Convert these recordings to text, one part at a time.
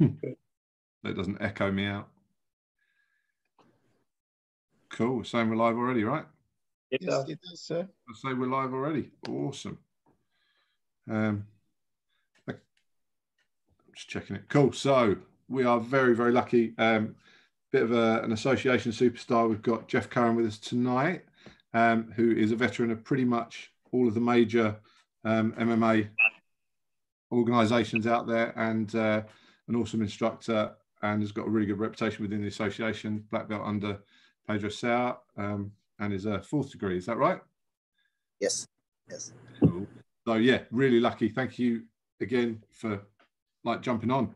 that doesn't echo me out. Cool. Saying we're live already, right? It yes, does. it does, sir. I say we're live already. Awesome. Um, I'm just checking it. Cool. So we are very, very lucky. Um, bit of a, an association superstar. We've got Jeff Curran with us tonight, um, who is a veteran of pretty much all of the major um, MMA organisations out there, and uh, an awesome instructor, and has got a really good reputation within the association. Black belt under Pedro Sauer, um, and is a fourth degree. Is that right? Yes. Yes. Cool. So yeah, really lucky. Thank you again for like jumping on.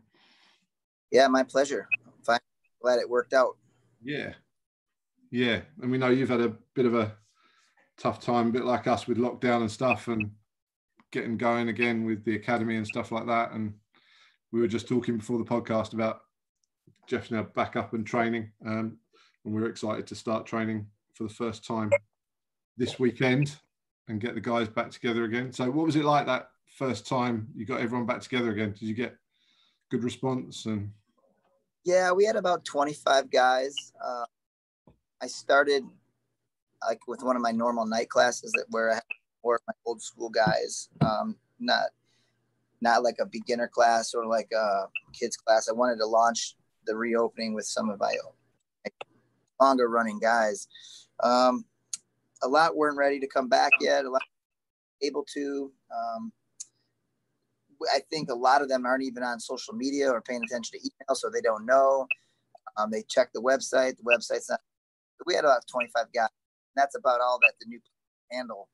Yeah, my pleasure. Fine. Glad it worked out. Yeah. Yeah. And we know you've had a bit of a tough time, a bit like us with lockdown and stuff and getting going again with the academy and stuff like that. And we were just talking before the podcast about Jeff's now back up and training. Um, and we're excited to start training for the first time this weekend and get the guys back together again. So, what was it like that first time you got everyone back together again? Did you get good response? And yeah, we had about 25 guys. Uh, I started like with one of my normal night classes that where I had more of my old school guys, um, not not like a beginner class or like a kids class. I wanted to launch the reopening with some of my longer running guys. Um, a lot weren't ready to come back yet. A lot able to. Um, I think a lot of them aren't even on social media or paying attention to email, so they don't know. Um, they check the website. The website's not. We had about 25 guys. That's about all that the new handle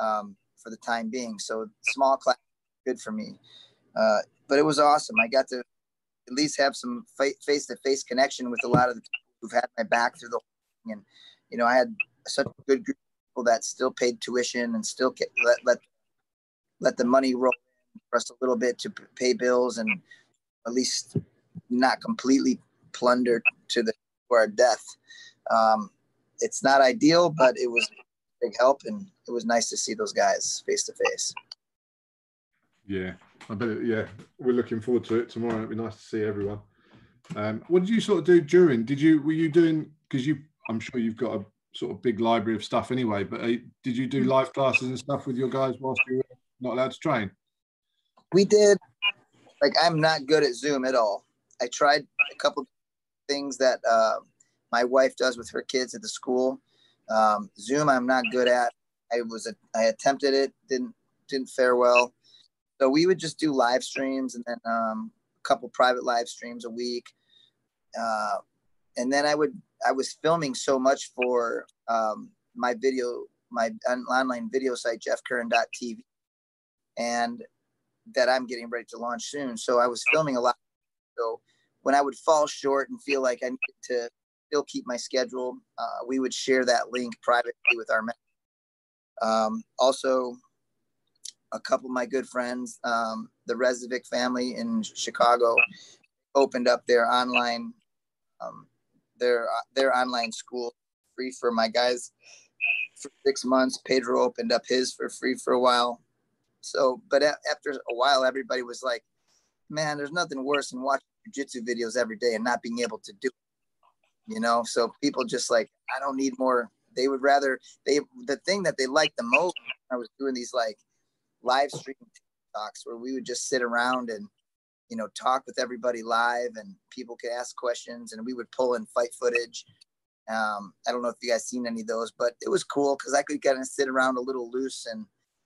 um, for the time being. So small class, good for me. Uh, but it was awesome. I got to at least have some face to face connection with a lot of the people who've had my back through the whole thing. And, you know, I had such a good group of people that still paid tuition and still let, let, let the money roll for us a little bit to pay bills and at least not completely plunder to the to our death. Um, it's not ideal, but it was big help, and it was nice to see those guys face to face. Yeah, I bet. It, yeah, we're looking forward to it tomorrow. It'd be nice to see everyone. Um, what did you sort of do during? Did you were you doing? Because you, I'm sure you've got a sort of big library of stuff anyway. But uh, did you do live classes and stuff with your guys whilst you were not allowed to train? We did. Like I'm not good at Zoom at all. I tried a couple things that uh, my wife does with her kids at the school. Um, Zoom, I'm not good at. I was a, I attempted it, didn't didn't fare well. So we would just do live streams and then um, a couple private live streams a week. Uh, and then I would I was filming so much for um, my video my online video site jeffcurran.tv and that I'm getting ready to launch soon. So I was filming a lot. So when I would fall short and feel like I needed to still keep my schedule, uh, we would share that link privately with our members. Um, also, a couple of my good friends, um, the Rezovic family in Chicago, opened up their online um, their their online school free for my guys for six months. Pedro opened up his for free for a while. So, but a- after a while, everybody was like, "Man, there's nothing worse than watching jiu-jitsu videos every day and not being able to do it." You know, so people just like, I don't need more. They would rather they the thing that they liked the most. I was doing these like live stream talks where we would just sit around and you know talk with everybody live and people could ask questions and we would pull in fight footage. Um, i don't know if you guys seen any of those but it was cool because i could kind of sit around a little loose and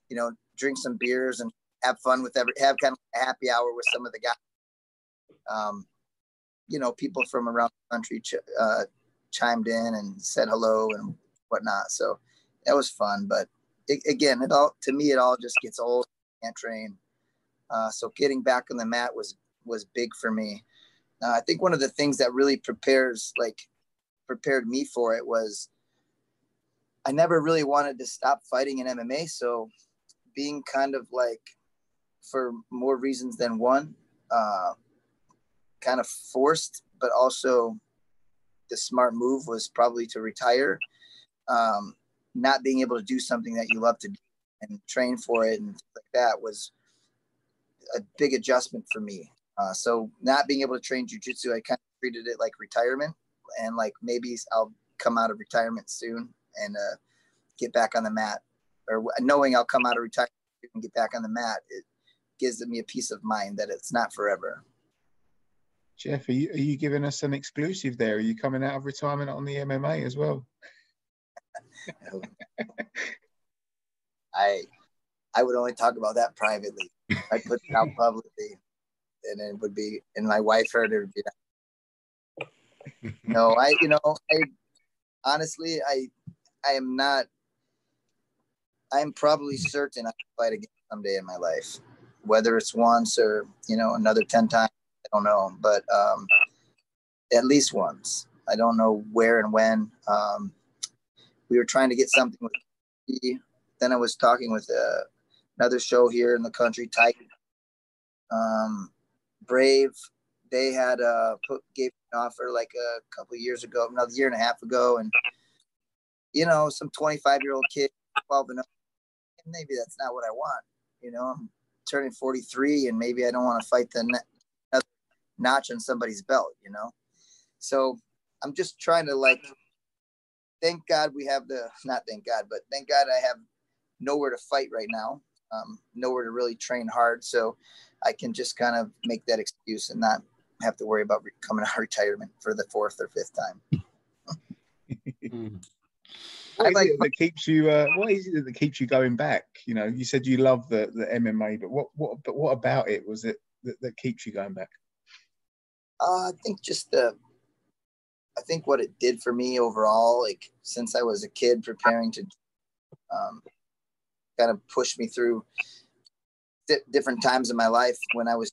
you know drink some beers and have fun with every have kind of a happy hour with some of the guys. Um, you know people from around the country ch- uh, chimed in and said hello and whatnot. So that was fun but it, again, it all to me it all just gets old. Can't train. Uh, so getting back on the mat was was big for me. Uh, I think one of the things that really prepares like prepared me for it was I never really wanted to stop fighting in MMA. So being kind of like for more reasons than one, uh, kind of forced, but also the smart move was probably to retire. Um, not being able to do something that you love to do and train for it and like that was a big adjustment for me. Uh, so not being able to train jujitsu, I kind of treated it like retirement, and like maybe I'll come out of retirement soon and uh, get back on the mat, or knowing I'll come out of retirement and get back on the mat. It gives me a peace of mind that it's not forever. Jeff, are you, are you giving us an exclusive there? Are you coming out of retirement on the MMA as well? I I would only talk about that privately. I put it out publicly, and it would be, and my wife heard it. Would be, no, I, you know, I honestly, I, I am not. I'm probably certain I will fight again someday in my life, whether it's once or you know another ten times. I don't know, but um, at least once. I don't know where and when. Um, we were trying to get something with. Then I was talking with uh, another show here in the country, Titan. Um, Brave, they had uh put gave an offer like a couple years ago, another year and a half ago, and you know, some 25 year old kid, 12 and up, maybe that's not what I want. You know, I'm turning 43, and maybe I don't want to fight the ne- notch on somebody's belt. You know, so I'm just trying to like. Thank God we have the not thank God, but thank God I have nowhere to fight right now um, nowhere to really train hard. So I can just kind of make that excuse and not have to worry about coming out of retirement for the fourth or fifth time. what like, that keeps you? Uh, what is it that keeps you going back? You know, you said you love the the MMA, but what what but what about it was it that, that keeps you going back? Uh, I think just the. I think what it did for me overall, like since I was a kid preparing to um, kind of push me through different times in my life when I was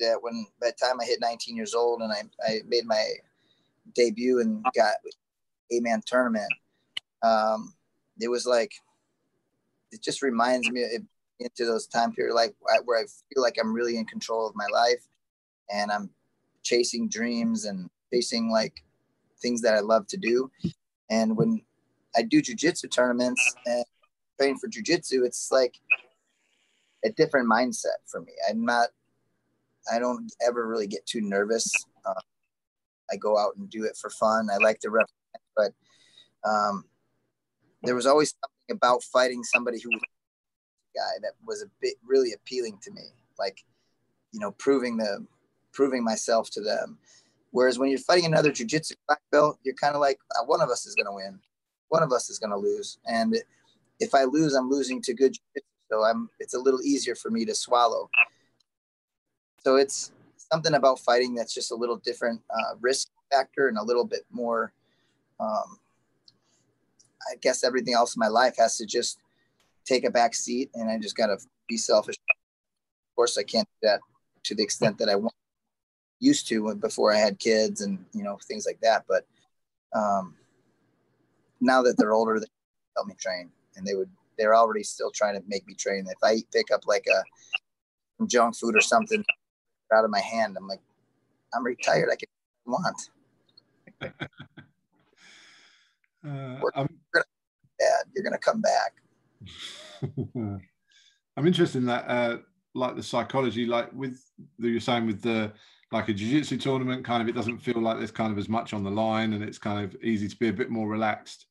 that when by the time I hit 19 years old and I, I made my debut and got a man tournament, um, it was like it just reminds me of, into those time period like where I feel like I'm really in control of my life and I'm chasing dreams and chasing like things that I love to do. And when I do jujitsu tournaments and training for jujitsu, it's like a different mindset for me. I'm not, I don't ever really get too nervous. Uh, I go out and do it for fun. I like to represent, but um, there was always something about fighting somebody who was a guy that was a bit really appealing to me. Like, you know, proving the, proving myself to them. Whereas when you're fighting another jujitsu black belt, you're kind of like, uh, one of us is going to win, one of us is going to lose, and if I lose, I'm losing to good. So I'm. It's a little easier for me to swallow. So it's something about fighting that's just a little different uh, risk factor and a little bit more. Um, I guess everything else in my life has to just take a back seat, and I just gotta be selfish. Of course, I can't do that to the extent that I want used to before I had kids and you know things like that. But um, now that they're older, they help me train and they would they're already still trying to make me train. If I pick up like a junk food or something out of my hand, I'm like, I'm retired. I can want. uh, I'm, Dad, you're gonna come back. I'm interested in that, uh, like the psychology, like with the, you're saying with the like a jiu-jitsu tournament, kind of it doesn't feel like there's kind of as much on the line, and it's kind of easy to be a bit more relaxed.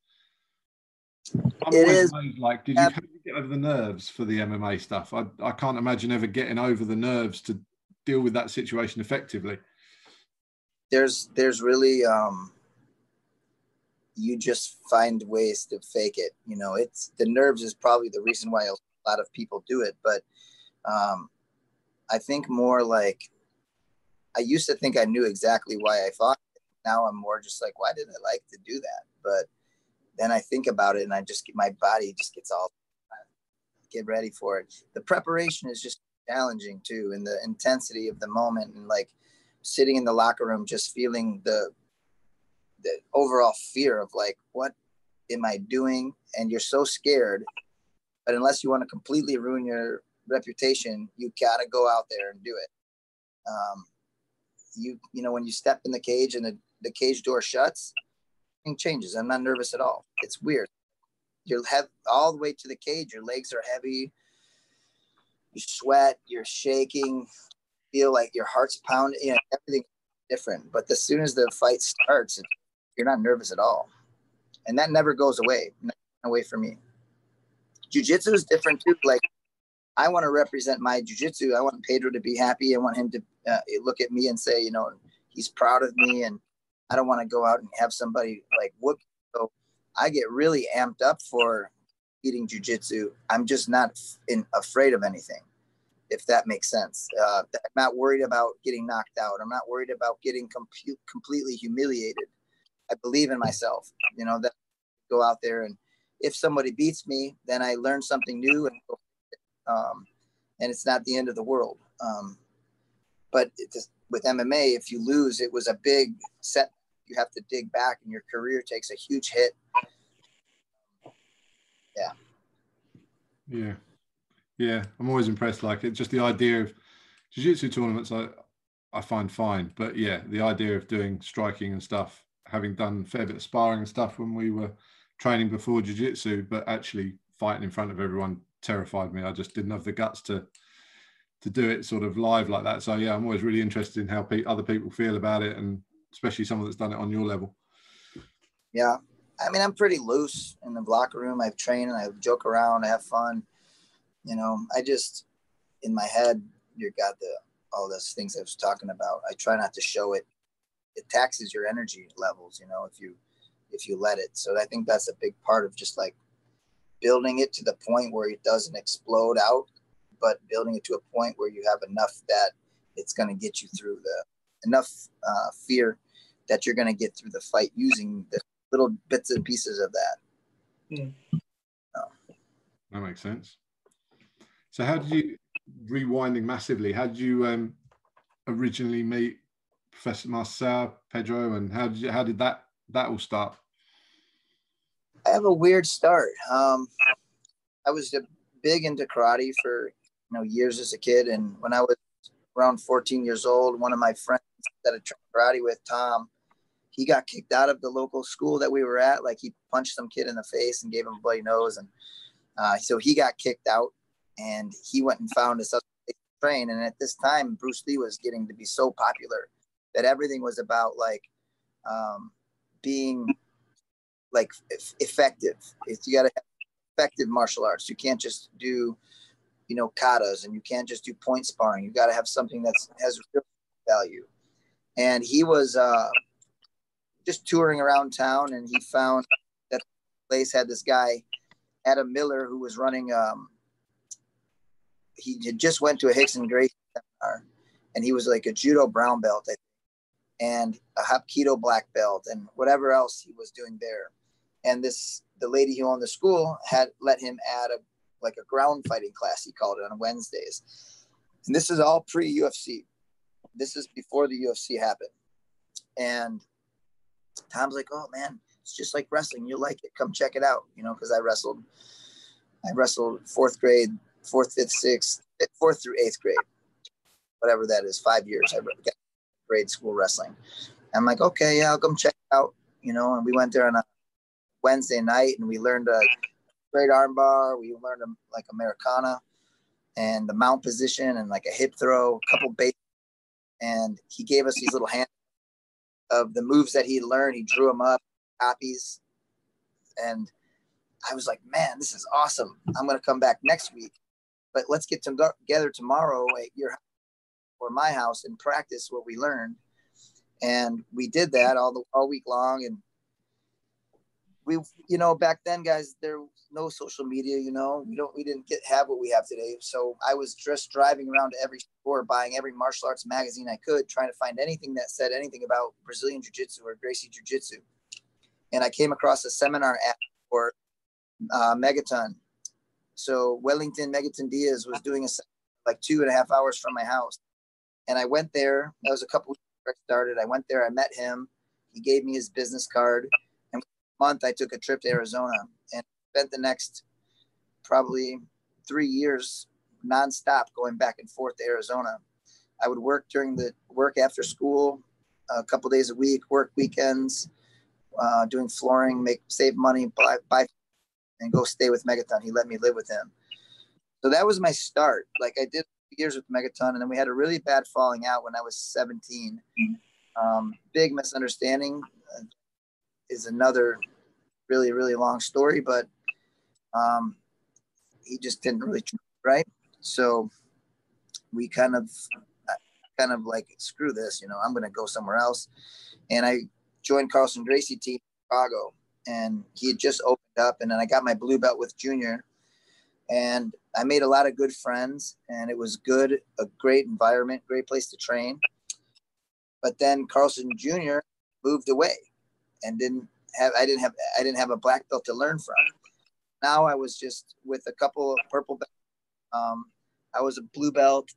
I'm it is like, did you, get over the nerves for the MMA stuff? I, I can't imagine ever getting over the nerves to deal with that situation effectively. There's there's really um you just find ways to fake it. You know, it's the nerves is probably the reason why a lot of people do it, but um I think more like I used to think I knew exactly why I fought. Now I'm more just like, why did I like to do that? But then I think about it and I just get my body just gets all get ready for it. The preparation is just challenging too, and the intensity of the moment and like sitting in the locker room, just feeling the the overall fear of like, what am I doing? And you're so scared, but unless you want to completely ruin your reputation, you gotta go out there and do it. Um, you you know when you step in the cage and the, the cage door shuts, thing changes. I'm not nervous at all. It's weird. You're have all the way to the cage. Your legs are heavy. You sweat. You're shaking. feel like your heart's pounding, you know, everything different. But as soon as the fight starts, you're not nervous at all. And that never goes away, away from me. Jiu-jitsu is different too. Like I want to represent my jiu-jitsu. I want Pedro to be happy. I want him to uh, look at me and say, you know, he's proud of me. And I don't want to go out and have somebody like whoop. So I get really amped up for eating jiu-jitsu. I'm just not in, afraid of anything if that makes sense. Uh, I'm not worried about getting knocked out. I'm not worried about getting com- completely humiliated. I believe in myself. You know that go out there and if somebody beats me, then I learn something new and um, and it's not the end of the world. Um, but just, with MMA, if you lose, it was a big set. You have to dig back, and your career takes a huge hit. Yeah. Yeah. Yeah, I'm always impressed. Like it's just the idea of jiu-jitsu tournaments. I I find fine, but yeah, the idea of doing striking and stuff, having done fair bit of sparring and stuff when we were training before jiu-jitsu, but actually fighting in front of everyone terrified me. I just didn't have the guts to to do it sort of live like that. So yeah, I'm always really interested in how pe- other people feel about it, and especially someone that's done it on your level. Yeah, I mean, I'm pretty loose in the locker room. I train and I joke around, I have fun you know, I just in my head, you got the all those things I was talking about. I try not to show it. It taxes your energy levels, you know, if you if you let it. So I think that's a big part of just like building it to the point where it doesn't explode out, but building it to a point where you have enough that it's going to get you through the enough uh, fear that you're going to get through the fight using the little bits and pieces of that. Mm. Oh. That makes sense. So how did you rewinding massively? How did you um, originally meet Professor Marcel Pedro, and how did you, how did that that all start? I have a weird start. Um, I was big into karate for you know years as a kid, and when I was around 14 years old, one of my friends that I trained karate with, Tom, he got kicked out of the local school that we were at. Like he punched some kid in the face and gave him a bloody nose, and uh, so he got kicked out and he went and found a train. And at this time, Bruce Lee was getting to be so popular that everything was about like um, being like effective. It's, you got to have effective martial arts. You can't just do, you know, katas, and you can't just do point sparring. You got to have something that has real value. And he was uh, just touring around town, and he found that place had this guy, Adam Miller, who was running um, he just went to a Rickson Gracie seminar, and he was like a judo brown belt, and a hapkido black belt, and whatever else he was doing there. And this, the lady who owned the school had let him add a like a ground fighting class. He called it on Wednesdays, and this is all pre UFC. This is before the UFC happened, and Tom's like, "Oh man, it's just like wrestling. You like it? Come check it out." You know, because I wrestled, I wrestled fourth grade fourth, fifth, sixth, fourth through eighth grade, whatever that is, five years. I got grade school wrestling. I'm like, okay, yeah, I'll come check it out, you know. And we went there on a Wednesday night, and we learned a great armbar. We learned a, like Americana and the mount position and like a hip throw, a couple base. And he gave us these little hands of the moves that he learned. He drew them up, copies, and I was like, man, this is awesome. I'm to come back next week but let's get together tomorrow at your house or my house and practice what we learned. And we did that all the all week long. And we, you know, back then, guys, there was no social media. You know, we don't, we didn't get have what we have today. So I was just driving around to every store, buying every martial arts magazine I could, trying to find anything that said anything about Brazilian Jiu Jitsu or Gracie Jiu Jitsu. And I came across a seminar at for uh, Megaton so Wellington Megaton Dias was doing a like two and a half hours from my house. And I went there. That was a couple weeks I started. I went there. I met him. He gave me his business card. Month I took a trip to Arizona and spent the next probably three years nonstop going back and forth to Arizona. I would work during the work after school, a couple days a week, work weekends, uh, doing flooring, make save money, buy, buy and go stay with Megaton. He let me live with him. So that was my start. Like I did years with Megaton, and then we had a really bad falling out when I was 17. Um, big misunderstanding uh, is another really really long story, but um, he just didn't really right. So we kind of kind of like screw this, you know, I'm gonna go somewhere else, and I joined Carlson Gracie team in Chicago, and he had just opened up, and then I got my blue belt with Junior, and I made a lot of good friends, and it was good, a great environment, great place to train. But then Carlson Jr. moved away, and didn't have I didn't have I didn't have a black belt to learn from. Now I was just with a couple of purple belts. Um, I was a blue belt.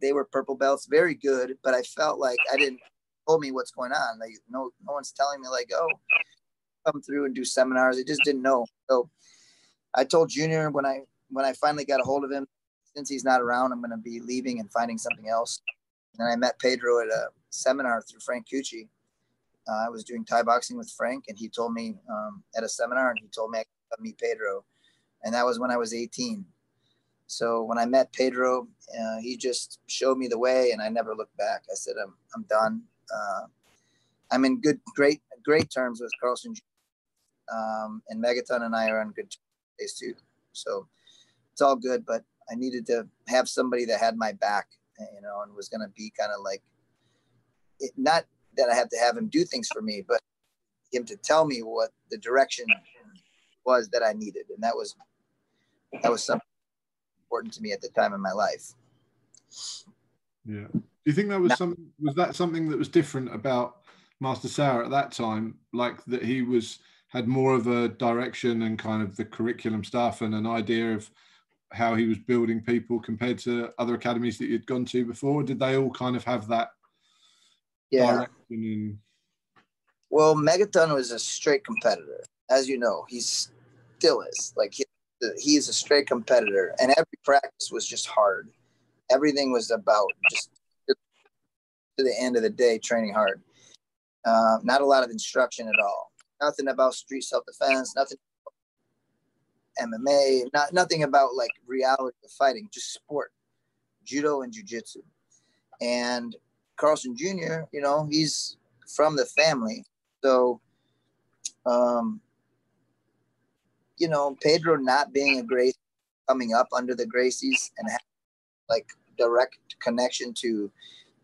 They were purple belts, very good, but I felt like I didn't told me what's going on. Like no no one's telling me like, oh, come through and do seminars. I just didn't know. So I told Junior when I when I finally got a hold of him, since he's not around, I'm to be leaving and finding something else. And I met Pedro at a seminar through Frank Cucci. Uh, I was doing Thai boxing with Frank, and he told me um, at a seminar, and he told me I could meet Pedro, and that was when I was 18. So when I met Pedro, uh, he just showed me the way, and I never looked back. I said, "I'm I'm done. Uh, I'm in good, great, great terms with Carlson, um, and Megaton and I are on good terms too. So it's all good, but I needed to have somebody that had my back, you know, and was going to be kind of like, it, not that I had to have him do things for me, but him to tell me what the direction was that I needed, and that was that was something important to me at the time in my life. Yeah. Do you think that was some was that something that was different about Master Sauer at that time? Like that he was had more of a direction and kind of the curriculum stuff and an idea of how he was building people compared to other academies that you'd gone to before? Did they all kind of have that yeah. Well, Megaton was a straight competitor, as you know. He still is. Like he, he is a straight competitor, and every practice was just hard. Everything was about just to the end of the day training hard. Uh, not a lot of instruction at all. Nothing about street self defense. Nothing MMA, not nothing about like reality of fighting, just sport, judo and jujitsu. And Carlson Jr., you know, he's from the family. So, um, you know, Pedro not being a Gracie, coming up under the Gracies and like direct connection to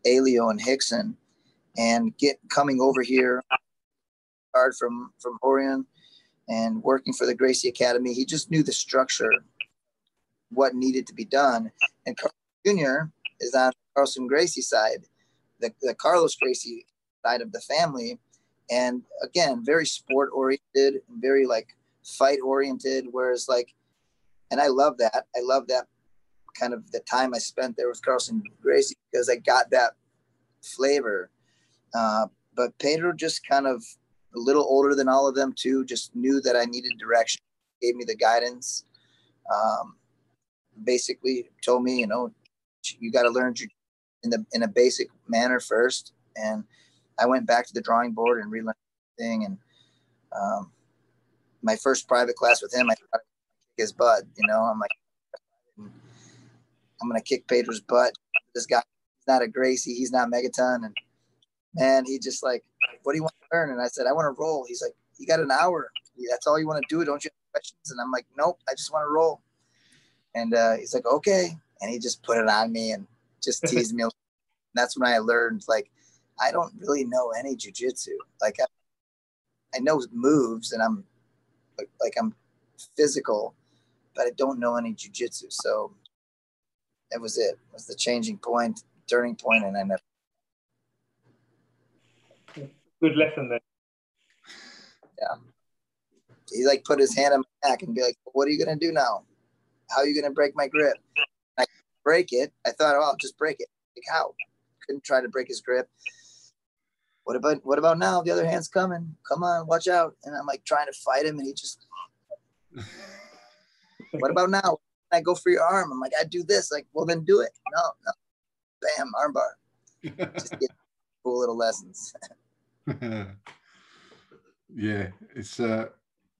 Helio and Rickson and get coming over here hard from from Rorion and working for the Gracie Academy. He just knew the structure, what needed to be done. And Carlson Jr. is on Carlson Gracie side, the, the Carlos Gracie side of the family. And again, very sport oriented, very like fight oriented. Whereas like, and I love that. I love that kind of the time I spent there with Carlson Gracie because I got that flavor. Uh, but Pedro just kind of a little older than all of them too. Just knew that I needed direction, gave me the guidance. Um, basically told me, you know, you got to learn in the in a basic manner first. And I went back to the drawing board and relearned thing. And um, my first private class with him, I kick his butt. You know, I'm like, I'm gonna kick Pedro's butt. This guy, he's not a Gracie, he's not Megaton, and man, he just like what do you want to learn? And I said, I want to roll. He's like, you got an hour. That's all you want to do. Don't you have questions? And I'm like, nope, I just want to roll. And uh, he's like, okay. And he just put it on me and just teased me. that's when I learned, like, I don't really know any jujitsu. Like, I, I know moves and I'm like, like I'm physical, but I don't know any jujitsu. So that was it. it. Was the changing point, turning point, and I never good lesson there. Yeah. He like put his hand on my back and be like, "What are you gonna do now? How are you gonna break my grip?" Break it. I thought, "Oh, I'll just break it." Like how? Couldn't try to break his grip. What about what about now? The other hand's coming. Come on, watch out! And I'm like trying to fight him, and he just. what about now? I go for your arm. I'm like, I do this. Like, well, then do it. No, no. Bam, armbar. just get cool little lessons. yeah, it's uh,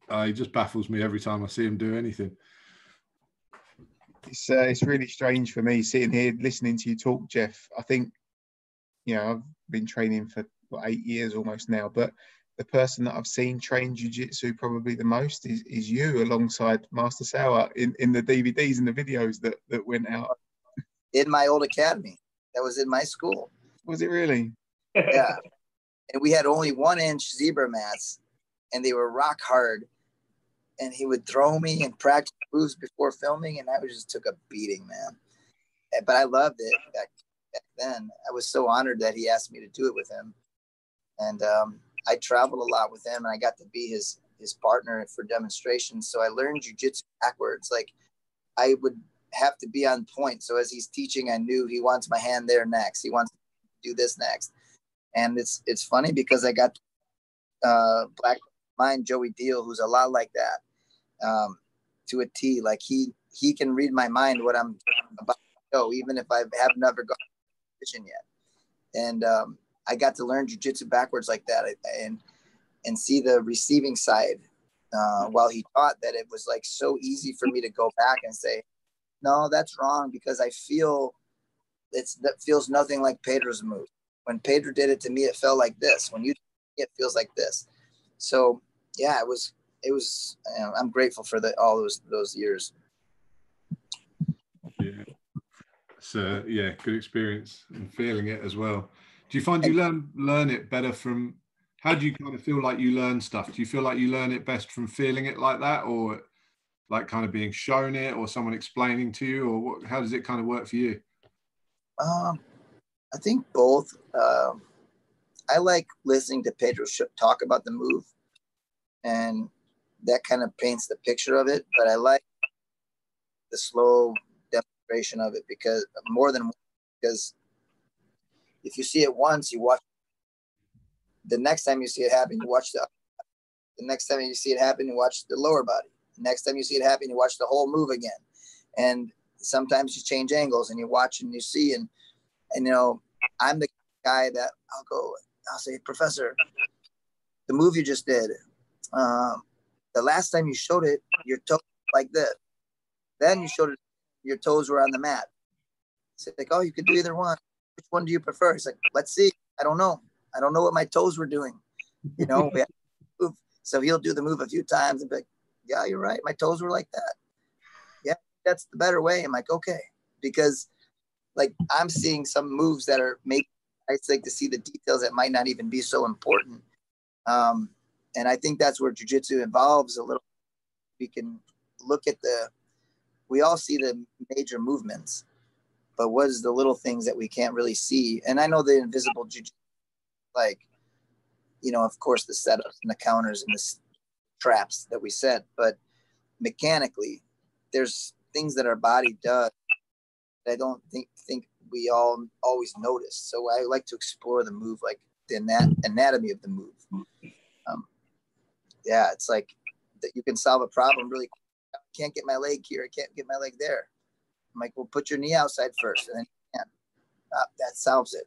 uh, he just baffles me every time I see him do anything. It's uh, it's really strange for me sitting here listening to you talk, Jeff. I think, you know, I've been training for what, eight years almost now, but the person that I've seen train jiu-jitsu probably the most is, is you alongside Master Sauer in, in the DVDs and the videos that, that went out. In my old academy. That was in my school. Was it really? Yeah. and we had only one inch zebra mats and they were rock hard. And he would throw me and practice moves before filming, and I just took a beating, man. But I loved it back, back then. I was so honored that he asked me to do it with him. And um, I traveled a lot with him, and I got to be his his partner for demonstrations. So I learned jujitsu backwards. Like I would have to be on point. So as he's teaching, I knew he wants my hand there next. He wants to do this next. And it's it's funny because I got uh, black mind Joey Deal, who's a lot like that, um, to a T. Like he he can read my mind what I'm about to go, even if I have never gone to vision yet. And um, I got to learn jujitsu backwards like that, and and see the receiving side. Uh, while he taught that it was like so easy for me to go back and say, no, that's wrong because I feel it's that feels nothing like Pedro's move. When Pedro did it to me, it felt like this. When you it feels like this. So yeah, it was it was. I'm grateful for the all those those years. Yeah, so yeah, good experience and feeling it as well. Do you find you learn learn it better from? How do you kind of feel like you learn stuff? Do you feel like you learn it best from feeling it like that, or like kind of being shown it, or someone explaining to you, or what, how does it kind of work for you? Um, I think both. Um, I like listening to Pedro talk about the move and that kind of paints the picture of it. But I like the slow demonstration of it because more than because if you see it once, you watch the next time you see it happen, you watch the the next time you see it happen, you watch the lower body. The next time you see it happen, you watch the whole move again. And sometimes you change angles and you watch and you see and and you know, I'm the guy that I'll go, I'll say, Professor, the move you just did, um, the last time you showed it, your toe like this. Then you showed it, your toes were on the mat. It's like, oh, you could do either one. Which one do you prefer? It's like, let's see. I don't know. I don't know what my toes were doing. You know, so he'll do the move a few times and be like, yeah, you're right. My toes were like that. Yeah, that's the better way. I'm like, okay, because like I'm seeing some moves that are maybe I like to see the details that might not even be so important. Um, and I think that's where jujitsu involves a little. We can look at the, we all see the major movements, but what is the little things that we can't really see? And I know the invisible jujitsu, like, you know, of course, the setups and the counters and the traps that we set, but mechanically, there's things that our body does that I don't think think we all always notice. So I like to explore the move, like the anatomy of the move. Yeah, it's like that you can solve a problem really. I can't get my leg here. I can't get my leg there. I'm like, well, put your knee outside first, and then you can. Uh, that solves it.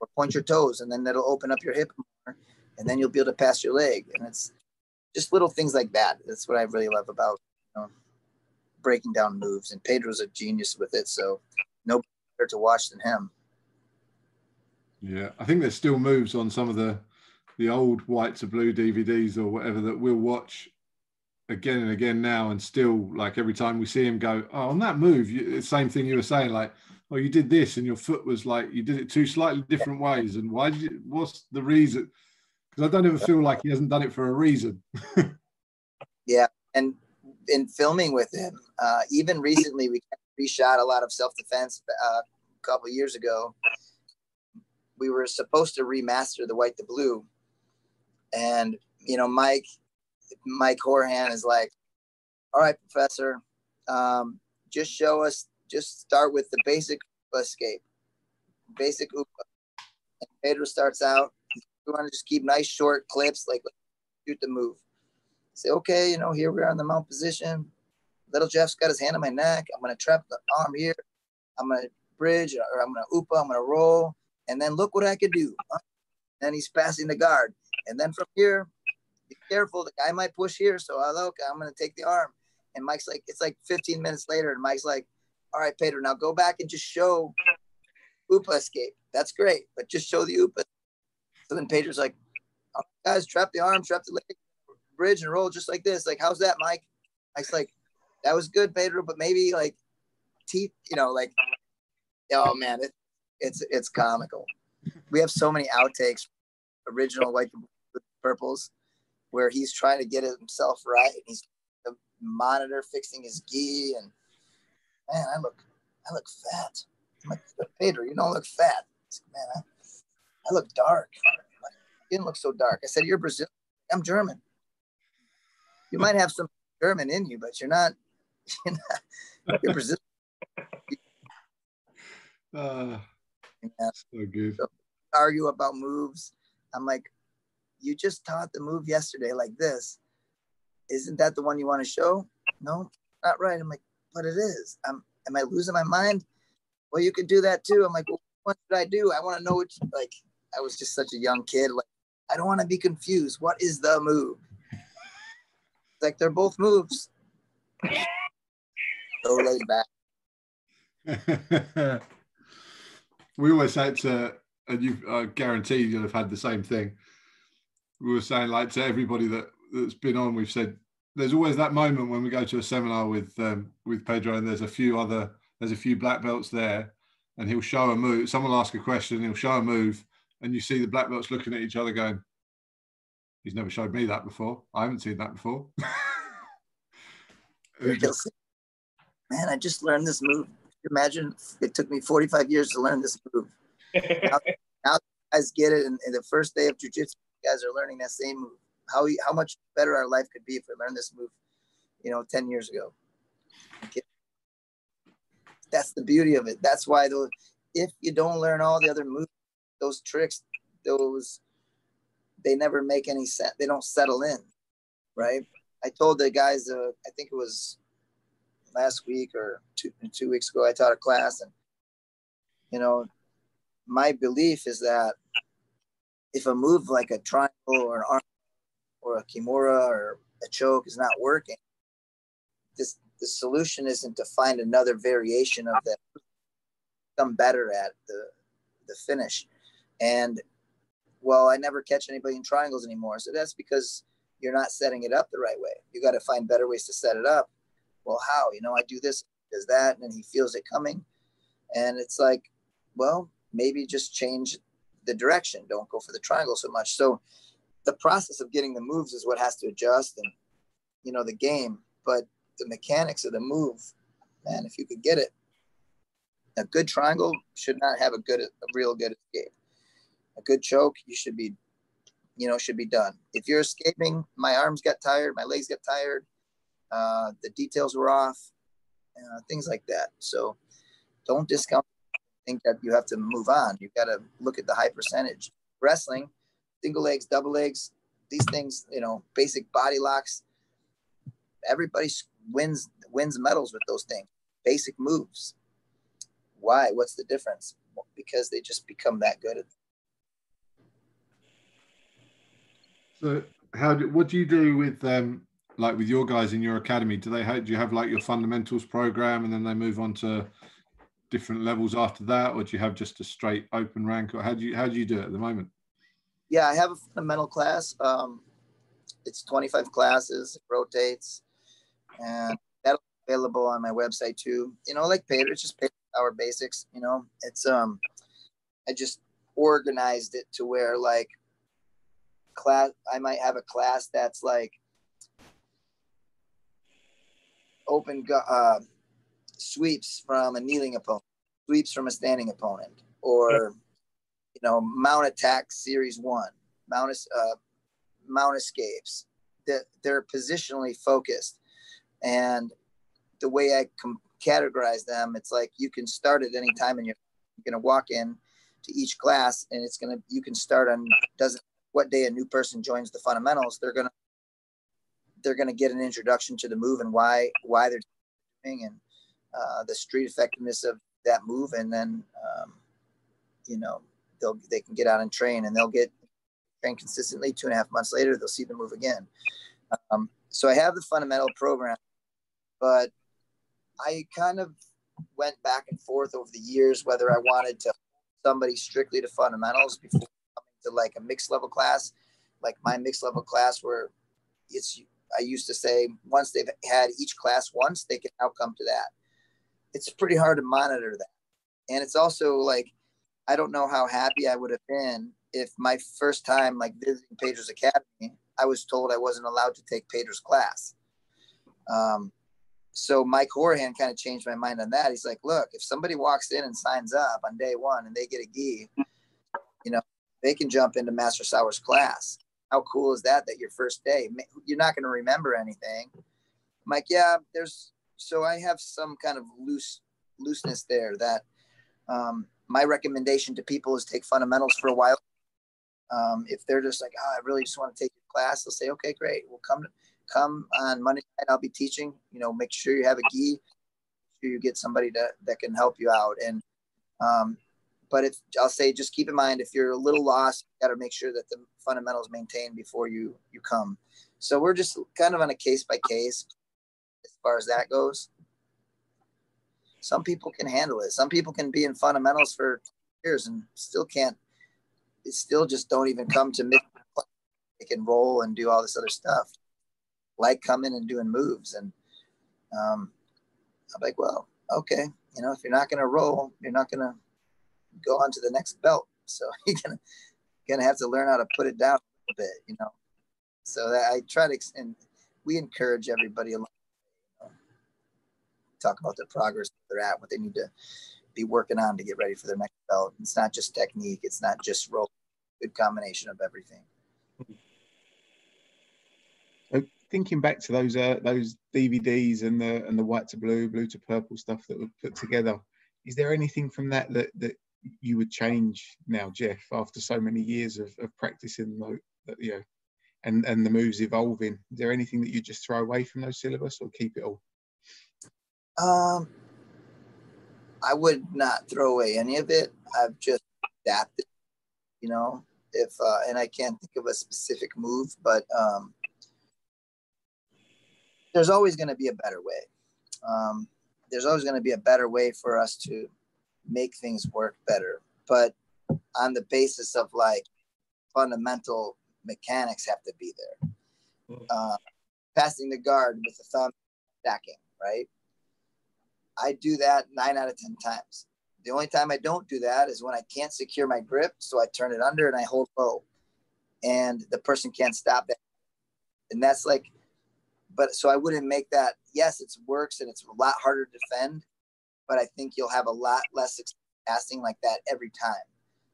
Or point your toes, and then that'll open up your hip more, and then you'll be able to pass your leg. And it's just little things like that. That's what I really love about you know, breaking down moves. And Pedro's a genius with it, so no better to watch than him. Yeah, I think there's still moves on some of the the old white to blue DVDs or whatever that we'll watch again and again now, and still like every time we see him go, oh, on that move, you, same thing you were saying, like, oh, you did this, and your foot was like you did it two slightly different ways, and why did you? What's the reason? Because I don't ever feel like he hasn't done it for a reason. yeah, and in filming with him, uh, even recently, we reshot a lot of self defense uh, a couple years ago. We were supposed to remaster the white to blue, and you know, Mike, Mike Horhan is like, "All right, Professor, um, just show us. Just start with the basic escape, basic upa." And Pedro starts out. We want to just keep nice short clips, like shoot the move. Say, okay, you know, here we are in the mount position. Little Jeff's got his hand on my neck. I'm gonna trap the arm here. I'm gonna bridge or I'm gonna upa. I'm gonna roll, and then look what I could do. And he's passing the guard. And then from here, be careful. The guy might push here. So I look, I'm going to take the arm. And Mike's like, it's like 15 minutes later, and Mike's like, all right, Pedro, now go back and just show Upa escape. That's great, but just show the Upa. So then Pedro's like, guys, trap the arm, trap the leg, bridge and roll just like this. Like, how's that, Mike? Mike's like, that was good, Pedro, but maybe like teeth, you know, like, oh man, it, it's it's comical. We have so many outtakes, original white purples, where he's trying to get himself right. And he's the monitor fixing his gi, and man, I look, I look fat. I'm like, Pedro, you don't look fat. man, I, I look dark. You didn't look so dark. I said, you're Brazilian. I'm German. You might have some German in you, but you're not. You're, not, you're Brazilian. Uh, yeah. So good. So argue about moves. I'm like, you just taught the move yesterday like this. Isn't that the one you want to show? No, not right. I'm like, but it is. I'm, am I losing my mind? Well, you could do that too. I'm like, well, what should I do? I want to know what, you, like, I was just such a young kid. Like, I don't want to be confused. What is the move? like, they're both moves. so laid back. we always say to, and you uh, guarantee you'll have had the same thing. We were saying like to everybody that that's been on, we've said there's always that moment when we go to a seminar with um, with Pedro, and there's a few other there's a few black belts there, and he'll show a move. Someone will ask a question, he'll show a move, and you see the black belts looking at each other, going, "He's never showed me that before. I haven't seen that before." Man, I just learned this move imagine it took me 45 years to learn this move. Now, now guys get it, and, the first day of jujitsu, guys are learning that same move. How how much better our life could be if we learned this move, you know, 10 years ago. That's the beauty of it. That's why though, if you don't learn all the other moves, those tricks, those they never make any sense. They don't settle in, right? I told the guys, uh, I think it was last week or two, two weeks ago, I taught a class, and you know, my belief is that if a move like a triangle or an arm or a kimura or a choke is not working, this the solution isn't to find another variation of that, become better at the the finish. And well, I never catch anybody in triangles anymore. So that's because you're not setting it up the right way. You got to find better ways to set it up well, how? You know, I do this, does that, and he feels it coming. And it's like, well, maybe just change the direction. Don't go for the triangle so much. So the process of getting the moves is what has to adjust and, you know, the game. But the mechanics of the move, man, if you could get it, a good triangle should not have a good, a real good escape. A good choke, you should be, you know, should be done. If you're escaping, my arms got tired, my legs got tired, uh, the details were off, uh, things like that. So don't discount. Think that you have to move on. You've got to look at the high percentage. Wrestling, single legs, double legs, these things, you know, basic body locks. Everybody wins wins medals with those things. Basic moves. Why? What's the difference? Because they just become that good at. So, how do what do you do with um, like with your guys in your academy, do they do you have like your fundamentals program and then they move on to different levels after that, or do you have just a straight open rank, or how do you how do you do it at the moment? Yeah, I have a fundamental class. Um, it's 25 classes, it rotates, and that's available on my website too. You know, like Pedro, it's just our basics. You know, it's um, I just organized it to where like class, I might have a class that's like open uh, sweeps from a kneeling opponent, sweeps from a standing opponent, or you know mount attack series one, mount uh, mount escapes. That they're positionally focused, and the way I com- categorize them, it's like you can start at any time, and you're, you're going to walk in to each class, and it's going to you can start on doesn't what day a new person joins the fundamentals, they're going to they're going to get an introduction to the move and why why they're doing and uh, the street effectiveness of that move, and then um, you know they'll they can get out and train, and they'll get trained consistently. Two and a half months later, they'll see the move again. Um, so I have the fundamental program, but I kind of went back and forth over the years whether I wanted to somebody strictly to fundamentals before coming to like a mixed level class, like my mixed level class where it's I used to say once they've had each class once, they can now come to that. It's pretty hard to monitor that. And it's also like I don't know how happy I would have been if my first time like visiting Pedro's Academy, I was told I wasn't allowed to take Pedro's class. Um, so Mike Horahan kind of changed my mind on that. He's like, look, if somebody walks in and signs up on day one and they get a gi, you know, they can jump into Master Sauer's class. How cool is that? That your first day, you're not going to remember anything. I'm like, yeah, there's. So I have some kind of loose looseness there. That um, my recommendation to people is take fundamentals for a while. Um, if they're just like, oh, I really just want to take your class, they'll say, okay, great. We'll come come on Monday night. I'll be teaching. You know, make sure you have a gi. Sure you get somebody to, that can help you out. And um, but if I'll say, just keep in mind if you're a little lost, you got to make sure that the fundamentals maintain before you you come. So we're just kind of on a case by case as far as that goes. Some people can handle it. Some people can be in fundamentals for years and still can't. They Still just don't even come to mid. They can roll and do all this other stuff like coming and doing moves. And um, I'm like, well, okay, you know, if you're not going to roll, you're not going to go on to the next belt. So you're gonna gonna have to learn how to put it down a bit, you know. So that I try to, and we encourage everybody along, talk about their progress, they're at, what they need to be working on to get ready for their next belt. It's not just technique. It's not just roll. Good combination of everything thinking back to those uh, those DVDs and the and the white to blue, blue to purple stuff that were put together, is there anything from that that, that you would change now, Jeff, after so many years of, of practicing the, you know, and and the moves evolving? Is there anything that you just throw away from those syllabus or keep it all? Um, I would not throw away any of it. I've just adapted, you know. If uh, and I can't think of a specific move, but um, there's always going to be a better way. Um, there's always going to be a better way for us to make things work better. But on the basis of like fundamental mechanics have to be there. Hmm. Uh, passing the guard with the thumb stacking, right? I do that nine out of 10 times. The only time I don't do that is when I can't secure my grip. So I turn it under and I hold low and the person can't stop it. And that's like but so I wouldn't make that. Yes, it works and it's a lot harder to defend, but I think you'll have a lot less passing like that every time.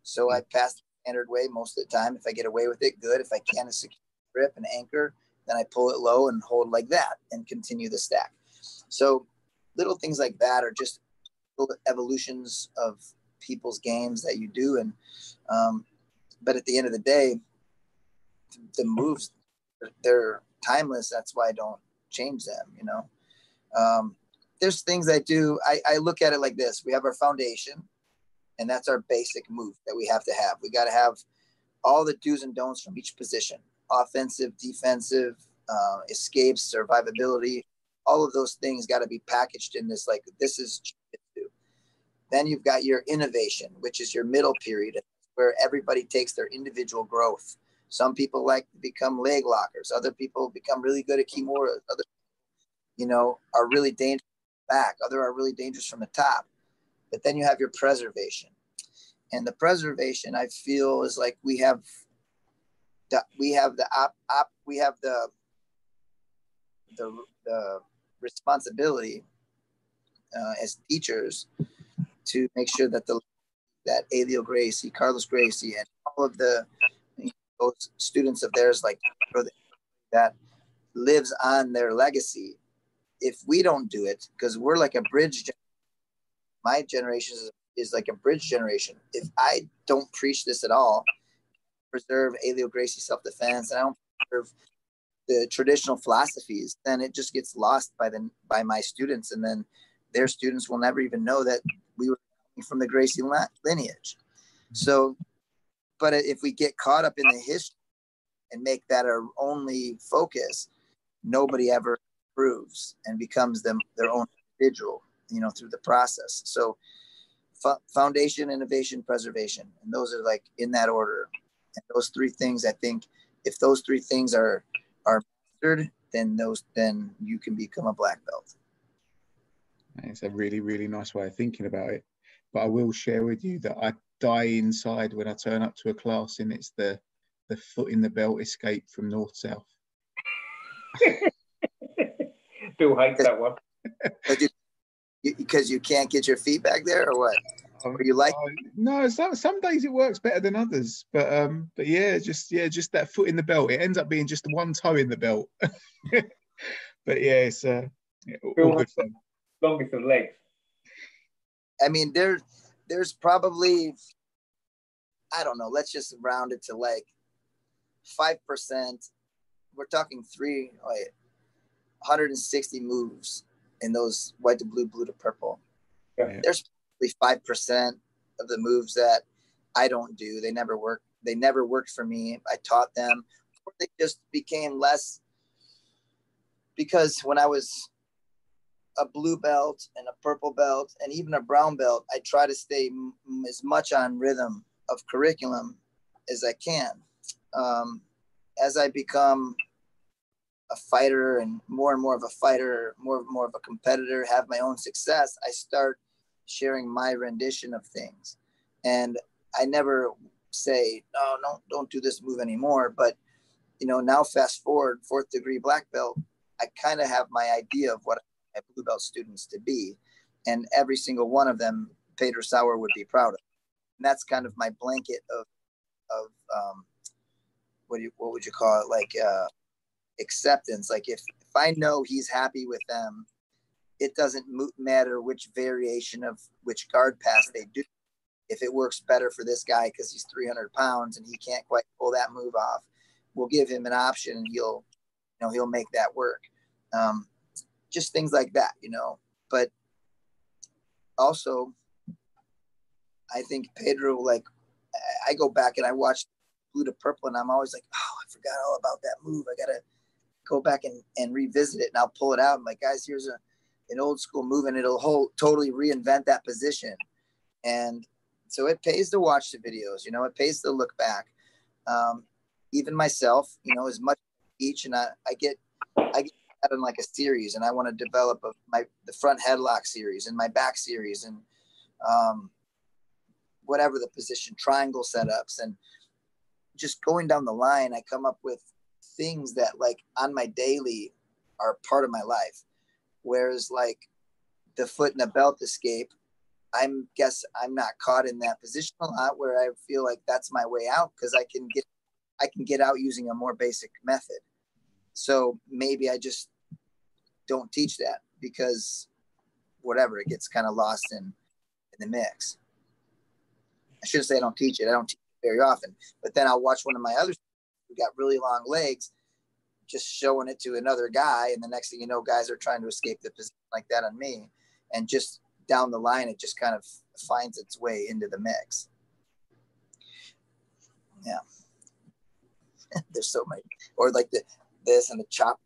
So I mm-hmm. pass the standard way most of the time. If I get away with it, good. If I can, a secure grip and anchor, then I pull it low and hold like that and continue the stack. So little things like that are just evolutions of people's games that you do. And um, but at the end of the day, the moves they're timeless. That's why I don't change them, you know. Um, there's things I do. I, I look at it like this: we have our foundation, and that's our basic move that we have to have. We got to have all the do's and don'ts from each position: offensive, defensive, uh, escapes, survivability. All of those things got to be packaged in this. Like this is. Then you've got your innovation, which is your middle period, where everybody takes their individual growth some people like to become leg lockers. Other people become really good at kimura. Other, you know, are really dangerous back. Other are really dangerous from the top. But then you have your preservation, and the preservation I feel is like we have the we have the op, op we have the the the responsibility uh, as teachers to make sure that the that Helio Gracie, Carlos Gracie, and all of the those students of theirs like that lives on their legacy. If we don't do it because we're like a bridge my generation is, is like a bridge generation. If i don't preach this at all preserve Helio Gracie self-defense and i don't preserve the traditional philosophies then it just gets lost by the by my students and then their students will never even know that we were from the Gracie lineage mm-hmm. so but if we get caught up in the history and make that our only focus, nobody ever improves and becomes them their own individual, you know, through the process. So foundation, innovation, preservation, and those are like in that order. And those three things, I think, if those three things are are mastered, then those then you can become a black belt. It's a really, really nice way of thinking about it. But I will share with you that I die inside when I turn up to a class and it's the the foot in the belt escape from north south. Bill hates that one. because you can't get your feet back there, or what? Or you like? Uh, no, some some days it works better than others, but um, but yeah, just yeah, just that foot in the belt. It ends up being just one toe in the belt. but yeah, it's uh, yeah, all good fun. Longest of legs. I mean, there, there's probably, I don't know. Let's just round it to like five percent. We're talking three, wait, 160 moves in those white to blue, blue to purple. Yeah. There's probably five percent of the moves that I don't do. They never work. They never worked for me. I taught them. They just became less because when I was a blue belt and a purple belt and even a brown belt, I try to stay m- as much on rhythm of curriculum as I can. Um, as I become a fighter and more and more of a fighter, more and more of a competitor, have my own success, I start sharing my rendition of things. And I never say, no, no, don't do this move anymore. But, you know, now fast forward, fourth degree black belt, I kind of have my idea of what my blue belt students to be. And every single one of them, Pedro Sauer would be proud of. And that's kind of my blanket of, of um, what, do you, what would you call it? Like, uh, acceptance. Like if, if I know he's happy with them, it doesn't matter which variation of which guard pass they do. If it works better for this guy because he's 300 pounds and he can't quite pull that move off, we'll give him an option and he'll, you know, he'll make that work. Um, just things like that, you know. But also, I think Pedro, like, I go back and I watch Blue to Purple, and I'm always like, oh, I forgot all about that move. I gotta go back and, and revisit it and I'll pull it out. I'm like, guys, here's a an old school move and it'll whole, totally reinvent that position. And so it pays to watch the videos, you know, it pays to look back. Um, even myself, you know, as much each and I, I get I get that in like a series and I want to develop a, my the front headlock series and my back series and um, whatever the position triangle setups and just going down the line I come up with things that like on my daily are part of my life. Whereas like the foot in the belt escape, I'm guess I'm not caught in that position a lot where I feel like that's my way out because I can get I can get out using a more basic method. So maybe I just don't teach that because whatever it gets kind of lost in in the mix. I shouldn't say I don't teach it. I don't teach it very often, but then I'll watch one of my other who got really long legs, just showing it to another guy. And the next thing you know, guys are trying to escape the position like that on me. And just down the line, it just kind of finds its way into the mix. Yeah. There's so many. Or like the this and the chop.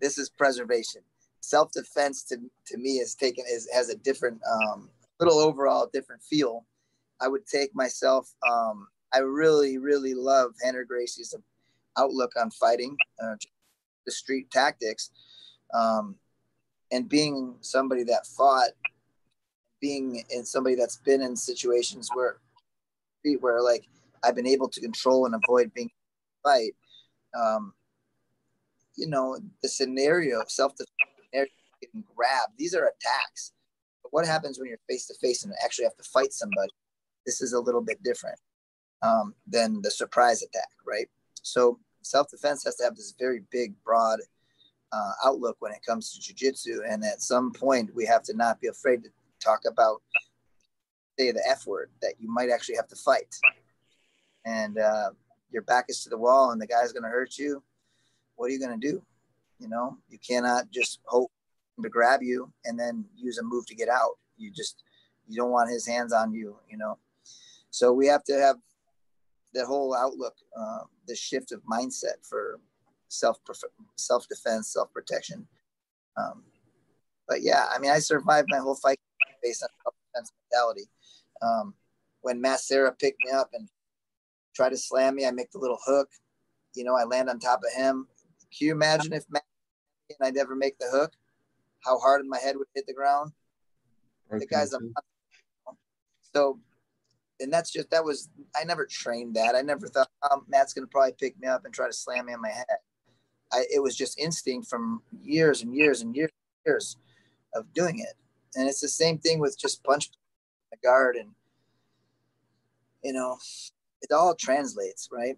This is preservation. Self defense to, to me is taken is has a different um, little overall different feel. I would take myself. Um, I really really love Rener Gracie's outlook on fighting, uh, the street tactics, um, and being somebody that fought, being in somebody that's been in situations where, where like I've been able to control and avoid being fight. Um, you know, the scenario of self-defense, getting grabbed. These are attacks. But what happens when you're face to face and actually have to fight somebody? This is a little bit different um, than the surprise attack, right? So self defense has to have this very big, broad uh, outlook when it comes to jujitsu. And at some point, we have to not be afraid to talk about, say, the F word that you might actually have to fight. And uh, your back is to the wall and the guy's going to hurt you. What are you going to do? You know, you cannot just hope to grab you and then use a move to get out. You just, you don't want his hands on you, you know. So we have to have that whole outlook, uh, the shift of mindset for self self defense, self protection. Um, but yeah, I mean, I survived my whole fight based on self-defense mentality. Um, when Matt Serra picked me up and tried to slam me, I make the little hook. You know, I land on top of him. Can you imagine if Matt and I never make the hook? How hard my head would hit the ground? the guy's a so and that's just that was I never trained that. I never thought oh, Matt's gonna probably pick me up and try to slam me on my head. I, it was just instinct from years and years and years and years of doing it. And it's the same thing with just punch the guard and you know, it all translates, right?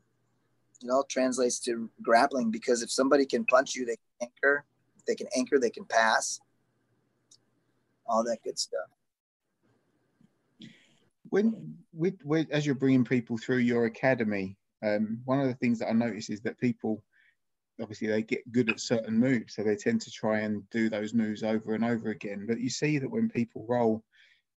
It all translates to grappling because if somebody can punch you, they can anchor. If they can anchor, they can pass. All that good stuff. When, with, with as you're bringing people through your academy, um, one of the things that I notice is that people obviously they get good at certain moves, so they tend to try and do those moves over and over again. But you see that when people roll,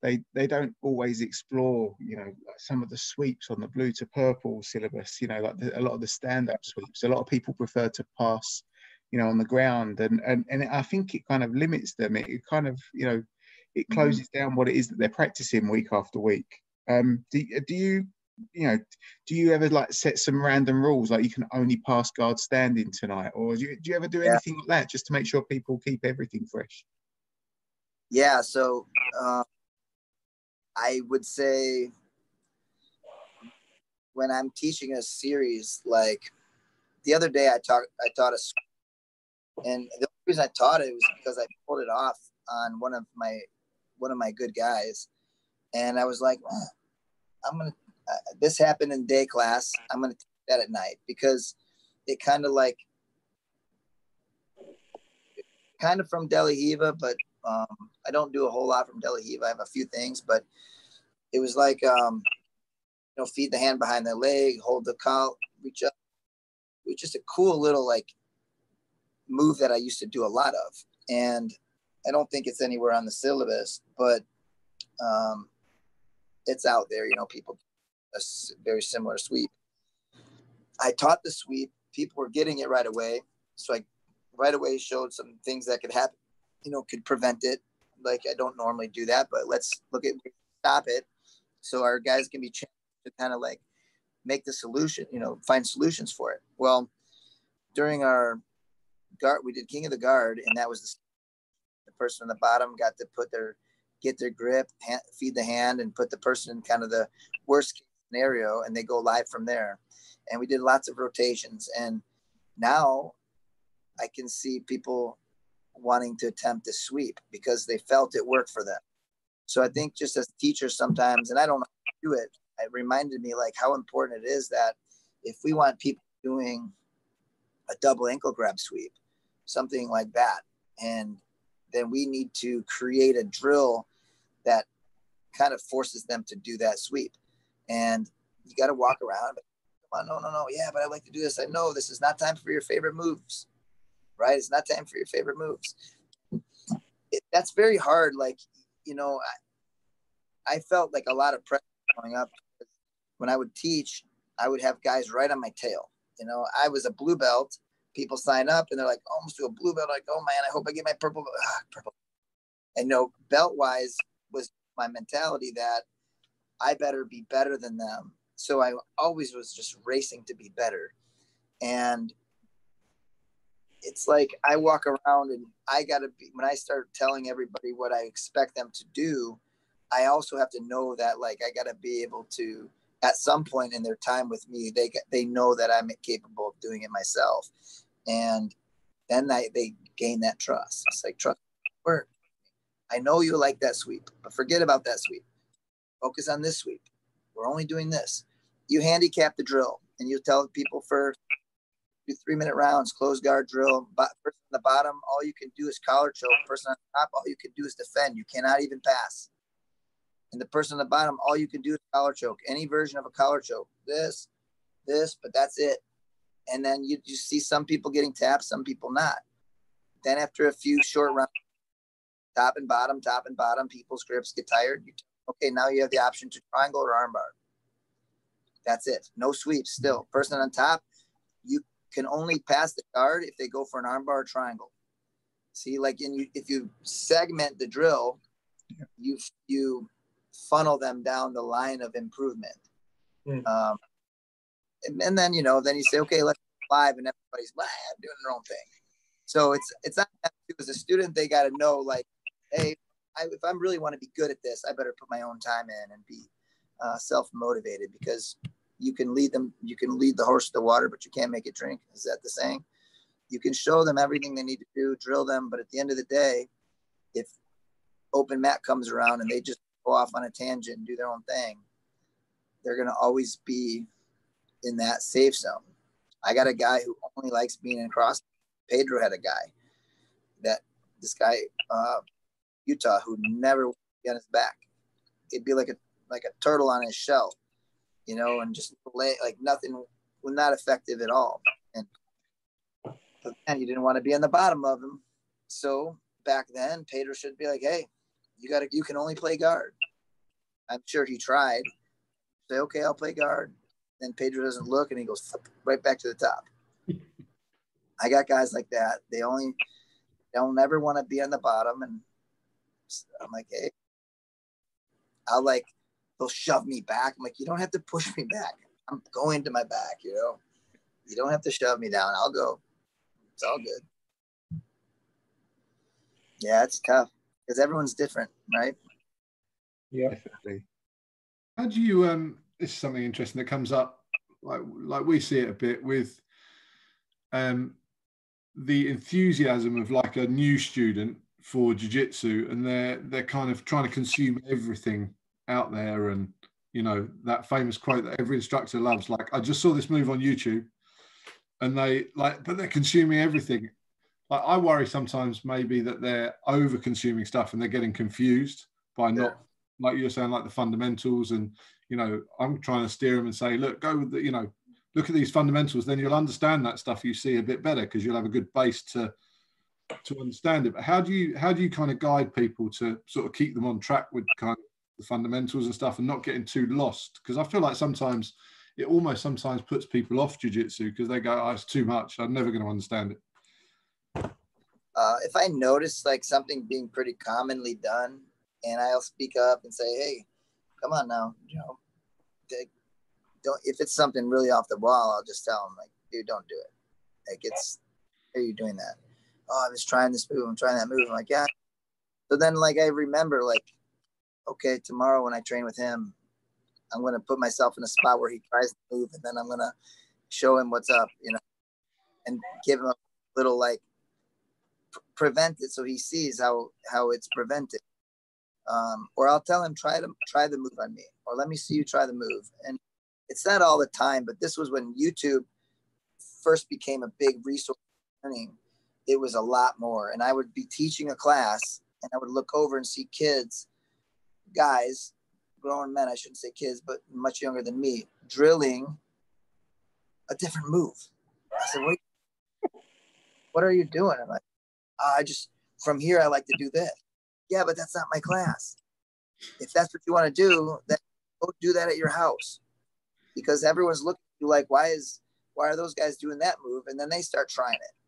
they they don't always explore, you know, some of the sweeps on the blue to purple syllabus. You know, like the, a lot of the stand-up sweeps. A lot of people prefer to pass, you know, on the ground, and and and I think it kind of limits them. It, it kind of, you know, it mm-hmm. closes mm-hmm. down what it is that they're practicing week after week. Um, do, do you you know, do you ever like set some random rules like you can only pass guard standing tonight, or do you, do you ever do anything yeah. like that just to make sure people keep everything fresh? Yeah, so uh, I would say when I'm teaching a series, like the other day, I taught I taught a, and the reason I taught it was because I pulled it off on one of my one of my good guys, and I was like, oh, I'm gonna uh, this happened in day class. I'm going to take that at night because it kind of like, kind of from De La but um, I don't do a whole lot from De La I have a few things, but it was like, um, you know, feed the hand behind the leg, hold the collar, reach up. It was just a cool little like move that I used to do a lot of. And I don't think it's anywhere on the syllabus, but um, it's out there. You know, people a very similar sweep. I taught the sweep. People were getting it right away. So I right away showed some things that could happen, you know, could prevent it. Like I don't normally do that, but let's look at stop it. So our guys can be changed to kind of like make the solution, you know, find solutions for it. Well, during our guard, we did King of the Guard, and that was the, the person on the bottom got to put their get their grip, feed the hand, and put the person in kind of the worst scenario and they go live from there. And we did lots of rotations. And now I can see people wanting to attempt to sweep because they felt it worked for them. So I think just as teachers sometimes, and I don't do it, it reminded me like how important it is that if we want people doing a double ankle grab sweep, something like that, and then we need to create a drill that kind of forces them to do that sweep and you got to walk around. Come on, no, no, no. Yeah, but I like to do this. I know this is not time for your favorite moves, right? It's not time for your favorite moves. It, that's very hard. Like, you know, I, I felt like a lot of pressure growing up. When I would teach, I would have guys right on my tail. You know, I was a blue belt. People sign up and they're like, almost to a blue belt. Like, oh man, I hope I get my purple. Ah, purple. And no, belt wise was my mentality that I better be better than them. So I always was just racing to be better. And it's like I walk around and I got to be, when I start telling everybody what I expect them to do, I also have to know that like I got to be able to, at some point in their time with me, they they know that I'm capable of doing it myself. And then I, they gain that trust. It's like, trust work. I know you like that sweep, but forget about that sweep. Focus on this sweep. We're only doing this. You handicap the drill and you tell people for do three minute rounds, close guard drill. But person on the bottom, all you can do is collar choke. Person on top, all you can do is defend. You cannot even pass. And the person on the bottom, all you can do is collar choke. Any version of a collar choke. This, this, but that's it. And then you, you see some people getting tapped, some people not. Then after a few short rounds, top and bottom, top and bottom, people's grips get tired. You Okay, now you have the option to triangle or armbar. That's it. No sweeps still. Person on top, you can only pass the guard if they go for an armbar or triangle. See, like in you, if you segment the drill, Yeah. you you funnel them down the line of improvement. Mm. Um, and, and then you know, then you say, okay, let's live, and everybody's "Blah," doing their own thing. So it's it's not as a student they got to know like, hey, I, if I really want to be good at this, I better put my own time in and be uh, self motivated because you can lead them, you can lead the horse to water, but you can't make it drink. Is that the saying? You can show them everything they need to do, drill them, but at the end of the day, if open mat comes around and they just go off on a tangent and do their own thing, they're gonna always be in that safe zone. I got a guy who only likes being in cross. Pedro had a guy that this guy uh, Utah who never on his back. It'd be like a like a turtle on his shell, you know, and just lay like nothing not effective at all. And and you didn't want to be on the bottom of him. So back then, Pedro should be like, hey, you gotta you can only play guard. I'm sure he tried. Say, okay, I'll play guard. Then Pedro doesn't look and he goes right back to the top. I got guys like that. They only they'll never want to be on the bottom. And I'm like, hey, I'll like they'll shove me back. I'm like, you don't have to push me back. I'm going to my back, you know. You don't have to shove me down. I'll go. It's all good. Yeah, it's tough because everyone's different, right? Yeah. Definitely. How do you um this is something interesting that comes up like like we see it a bit with um the enthusiasm of like a new student for jiu-jitsu and they're they're kind of trying to consume everything out there. And you know that famous quote that every instructor loves like I just saw this move on YouTube and they like but they're consuming everything. Like I worry sometimes maybe that they're over consuming stuff and they're getting confused by not like you're saying, like the fundamentals, and you know, I'm trying to steer them and say, look, go with the, you know, look at these fundamentals. Then you'll understand that stuff you see a bit better because you'll have a good base to to understand it. But how do you how do you kind of guide people to sort of keep them on track with kind of the fundamentals and stuff and not getting too lost? Because I feel like sometimes it almost sometimes puts people off jujitsu because they go, oh, it's too much. I'm never going to understand it. uh, if I notice like something being pretty commonly done, and I'll speak up and say, "Hey, come on now, you know, they- don't." If it's something really off the wall, I'll just tell them like, "Dude, don't do it." Like it's, are you doing that? Oh, I was trying this move. I'm trying that move. I'm like, yeah. So then, like, I remember, like, okay, tomorrow when I train with him, I'm gonna put myself in a spot where he tries the move, and then I'm gonna show him what's up, you know, and give him a little like pr- prevent it so he sees how how it's prevented um, or i'll tell him try to try the move on me or let me see you try the move and it's not all the time but this was when youtube first became a big resource learning it was a lot more. And i would be teaching a class and i would look over and see kids guys grown men i shouldn't say kids but much younger than me drilling a different move. I said what, what are you doing? I'm like "Ah, i just from here i like to do this. Yeah but that's not my class. If that's what you want to do then go do that at your house. Because everyone's looking at you like why is why are those guys doing that move? And then they start trying it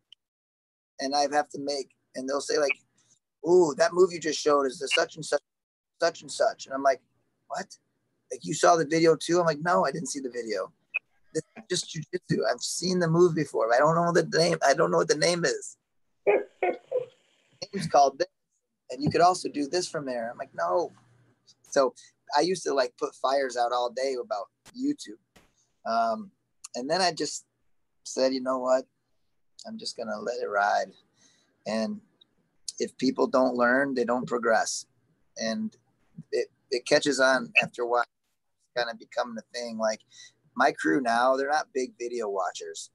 and i have to make and they'll say like ooh that movie you just showed is the such and such such and such. And i'm like what? Like you saw the video too? I'm like no i didn't see the video. This is just jujitsu. I've seen the move before. But i don't know the name i don't know what the name is. Name's called this and you could also do this from there. I'm like no. So i used to like put fires out all day about youtube. Um, and then i just said you know what i'm just gonna let it ride. And if people don't learn they don't progress. And it, it catches on after a while. It's kind of becoming a thing. Like my crew now they're not big video watchers.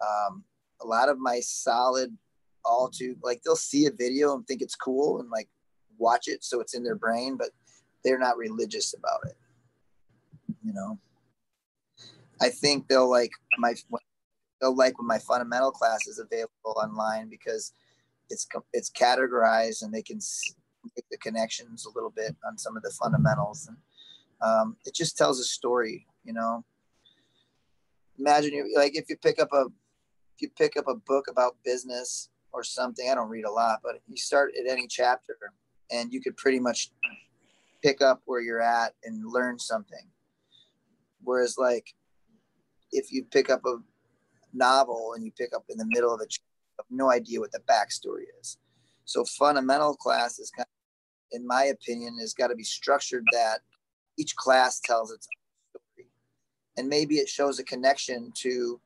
Um, a lot of my solid all too like they'll see a video and think it's cool and like watch it so it's in their brain but they're not religious about it. You know? I think they'll like my they'll like when my fundamental class is available online because it's it's categorized and they can make the connections a little bit on some of the fundamentals and um, it just tells a story you know imagine you like if you pick up a if you pick up a book about business or something. I don't read a lot, but you start at any chapter and you could pretty much pick up where you're at and learn something. Whereas, like, if you pick up a novel and you pick up in the middle of a, have no idea what the backstory is. So, fundamental class is kind of, in my opinion, has got to be structured that each class tells its own story, and maybe it shows a connection to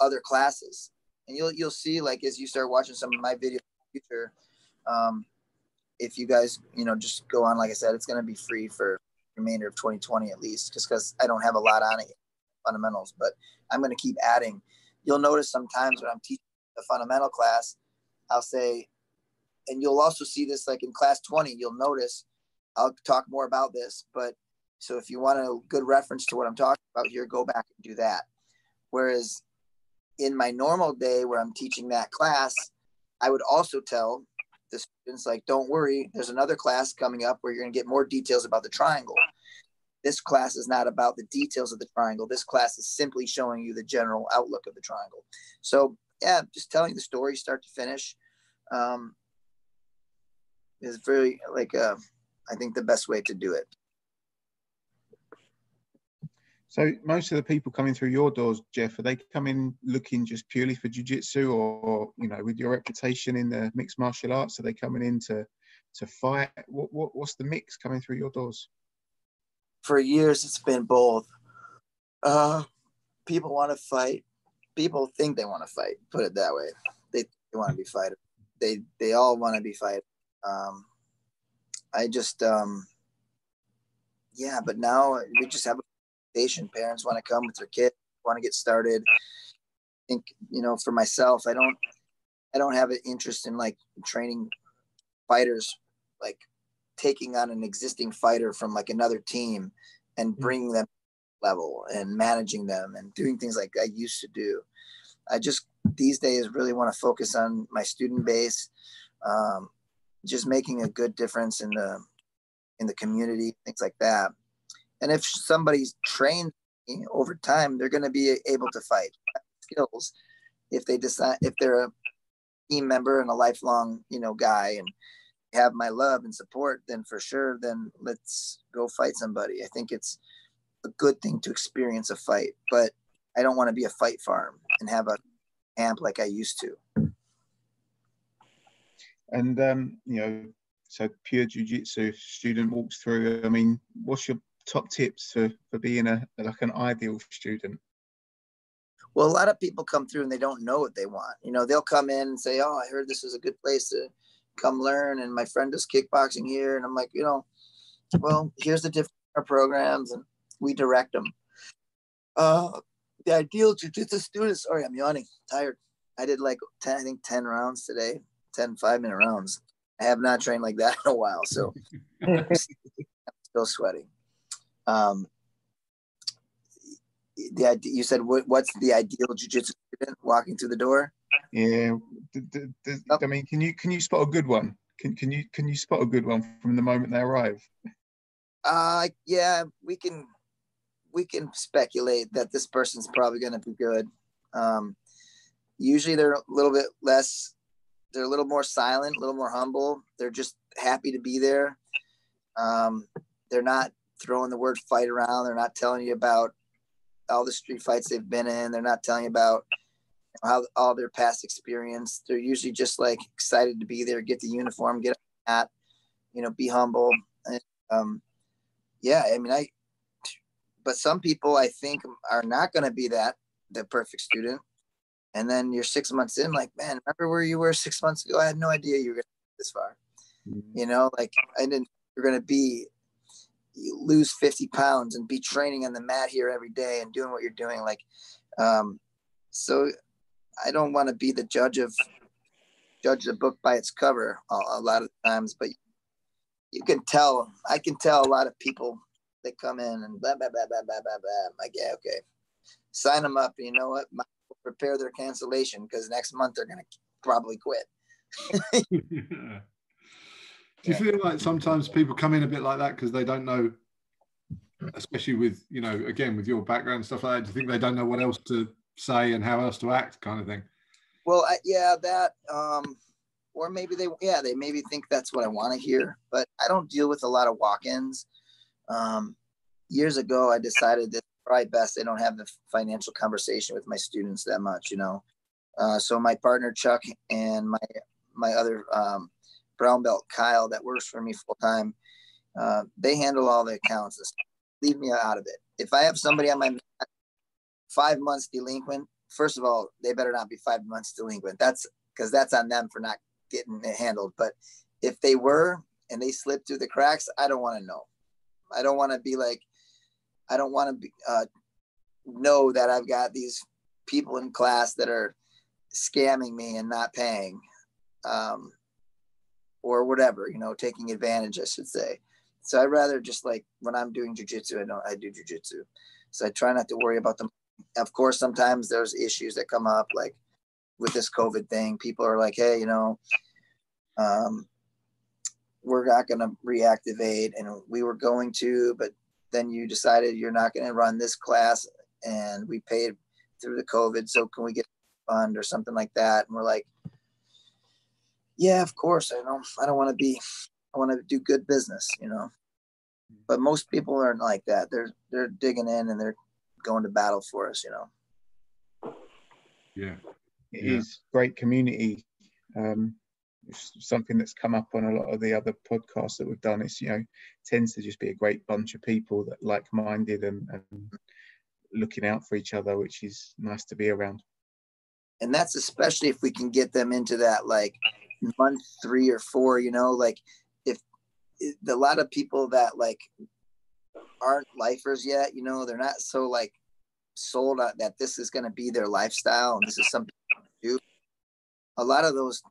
other classes. And you'll you'll see, like, as you start watching some of my videos in the future, um, if you guys, you know, just go on, like I said, it's to be free for remainder of 2020 at least, just because I don't have a lot on it, fundamentals, but I'm to keep adding. You'll notice sometimes when I'm teaching the fundamental class, I'll say, and you'll also see this like in class 20, you'll notice I'll talk more about this, but so if you want a good reference to what I'm talking about here, go back and do that. Whereas in my normal day where I'm teaching that class, I would also tell the students like don't worry there's another class coming up where you're going to get more details about the triangle this class is not about the details of the triangle this class is simply showing you the general outlook of the triangle so yeah just telling the story start to finish um, is very like uh, i think the best way to do it So most of the people coming through your doors, Jeff, are they coming looking just purely for jujitsu, or, you know, with your reputation in the mixed martial arts, are they coming in to to fight? What, what what's the mix coming through your doors? For years, it's been both. Uh, people want to fight. People think they want to fight. Put it that way. They, they want to be fighters. They they all want to be fighters. Um, I just um, yeah, but now we just have a Parents want to come with their kid, want to get started. I think you know, for myself, I don't, I don't have an interest in like training fighters, like taking on an existing fighter from like another team and mm-hmm. bringing them level and managing them and doing things like I used to do. I just these days really want to focus on my student base, um, just making a good difference in the in the community, things like that. And if somebody's trained over time, they're going to be able to fight skills. If they decide, if they're a team member and a lifelong, you know, guy and have my love and support, then for sure, then let's go fight somebody. I think it's a good thing to experience a fight, but I don't want to be a fight farm and have a camp like I used to. And um, you know, so pure jujitsu student walks through. I mean, what's your top tips for, for being a like an ideal student? Well, a lot of people come through and they don't know what they want. You know, they'll come in and say, "Oh, I heard this is a good place to come learn," and my friend does kickboxing here, and I'm like, you know, well, here's the different programs, and we direct them. Uh, the ideal jiu-jitsu student. Sorry, I'm yawning, tired. I did like 10, I think 10 rounds today, 10 five minute rounds. I have not trained like that in a while, so I'm still sweating. Um, the you said what, what's the ideal jujitsu student walking through the door? Yeah, I mean, can you can you spot a good one? Can can you can you spot a good one from the moment they arrive? Uh, yeah, we can we can speculate that this person's probably going to be good. Um, usually they're a little bit less, they're a little more silent, a little more humble. They're just happy to be there. Um, they're not throwing the word fight around. They're not telling you about all the street fights they've been in. They're not telling you about how all their past experience. They're usually just like excited to be there, get the uniform, get at, you know, be humble. And, um, yeah, I mean, I. But some people I think are not going to be that the perfect student, and then you're six months in, like, man, remember where you were six months ago? I had no idea you were going to this far. Mm-hmm. You know, like I didn't. You're going to be lose 50 pounds and be training on the mat here every day and doing what you're doing like um, so i don't want to be the judge of judge the book by its cover a, a, lot of times but you can tell i can tell a lot of people that come in and blah blah blah blah blah blah blah. I'm like yeah okay. Sign them up. You know what? Prepare their cancellation because next month they're gonna probably quit. Do you feel like sometimes people come in a bit like that because they don't know, especially with you know, again with your background stuff like that? Do you think they don't know what else to say and how else to act, kind of thing? Well, I, yeah, that, um, or maybe they, yeah, they maybe think that's what I want to hear, but I don't deal with a lot of walk-ins. Um, years ago, I decided that probably best I don't have the financial conversation with my students that much, you know. Uh, so my partner Chuck and my my other um, brown belt Kyle that works for me full time, uh, they handle all the accounts. Leave me out of it. If I have somebody on my five months delinquent, first of all, they better not be five months delinquent. That's because that's on them for not getting it handled. But if they were and they slipped through the cracks, I don't want to know. I don't want to be like, I don't want to uh, know that I've got these people in class that are scamming me and not paying, um, or whatever, you know, taking advantage, I should say. So I'd rather just like when I'm doing jujitsu, I don't, I do jujitsu. So I try not to worry about them. Of course, sometimes there's issues that come up, like with this COVID thing. People are like, hey, you know, um, we're not going to reactivate, and we were going to, but then you decided you're not going to run this class, and we paid through the COVID. So can we get a fund or something like that? And we're like, yeah, of course. I don't. I don't want to be. I want to do good business, you know. But most people aren't like that. They're they're digging in and they're going to battle for us, you know. Yeah. It Yeah. is great community. Um, it's something that's come up on a lot of the other podcasts that we've done. It's you know tends to just be a great bunch of people that like-minded and, and looking out for each other, which is nice to be around. and that's especially if we can get them into that like month three or four you know like if, if a lot of people that like aren't lifers yet you know they're not so like sold on that this is going to be their lifestyle and this is something to do a lot of those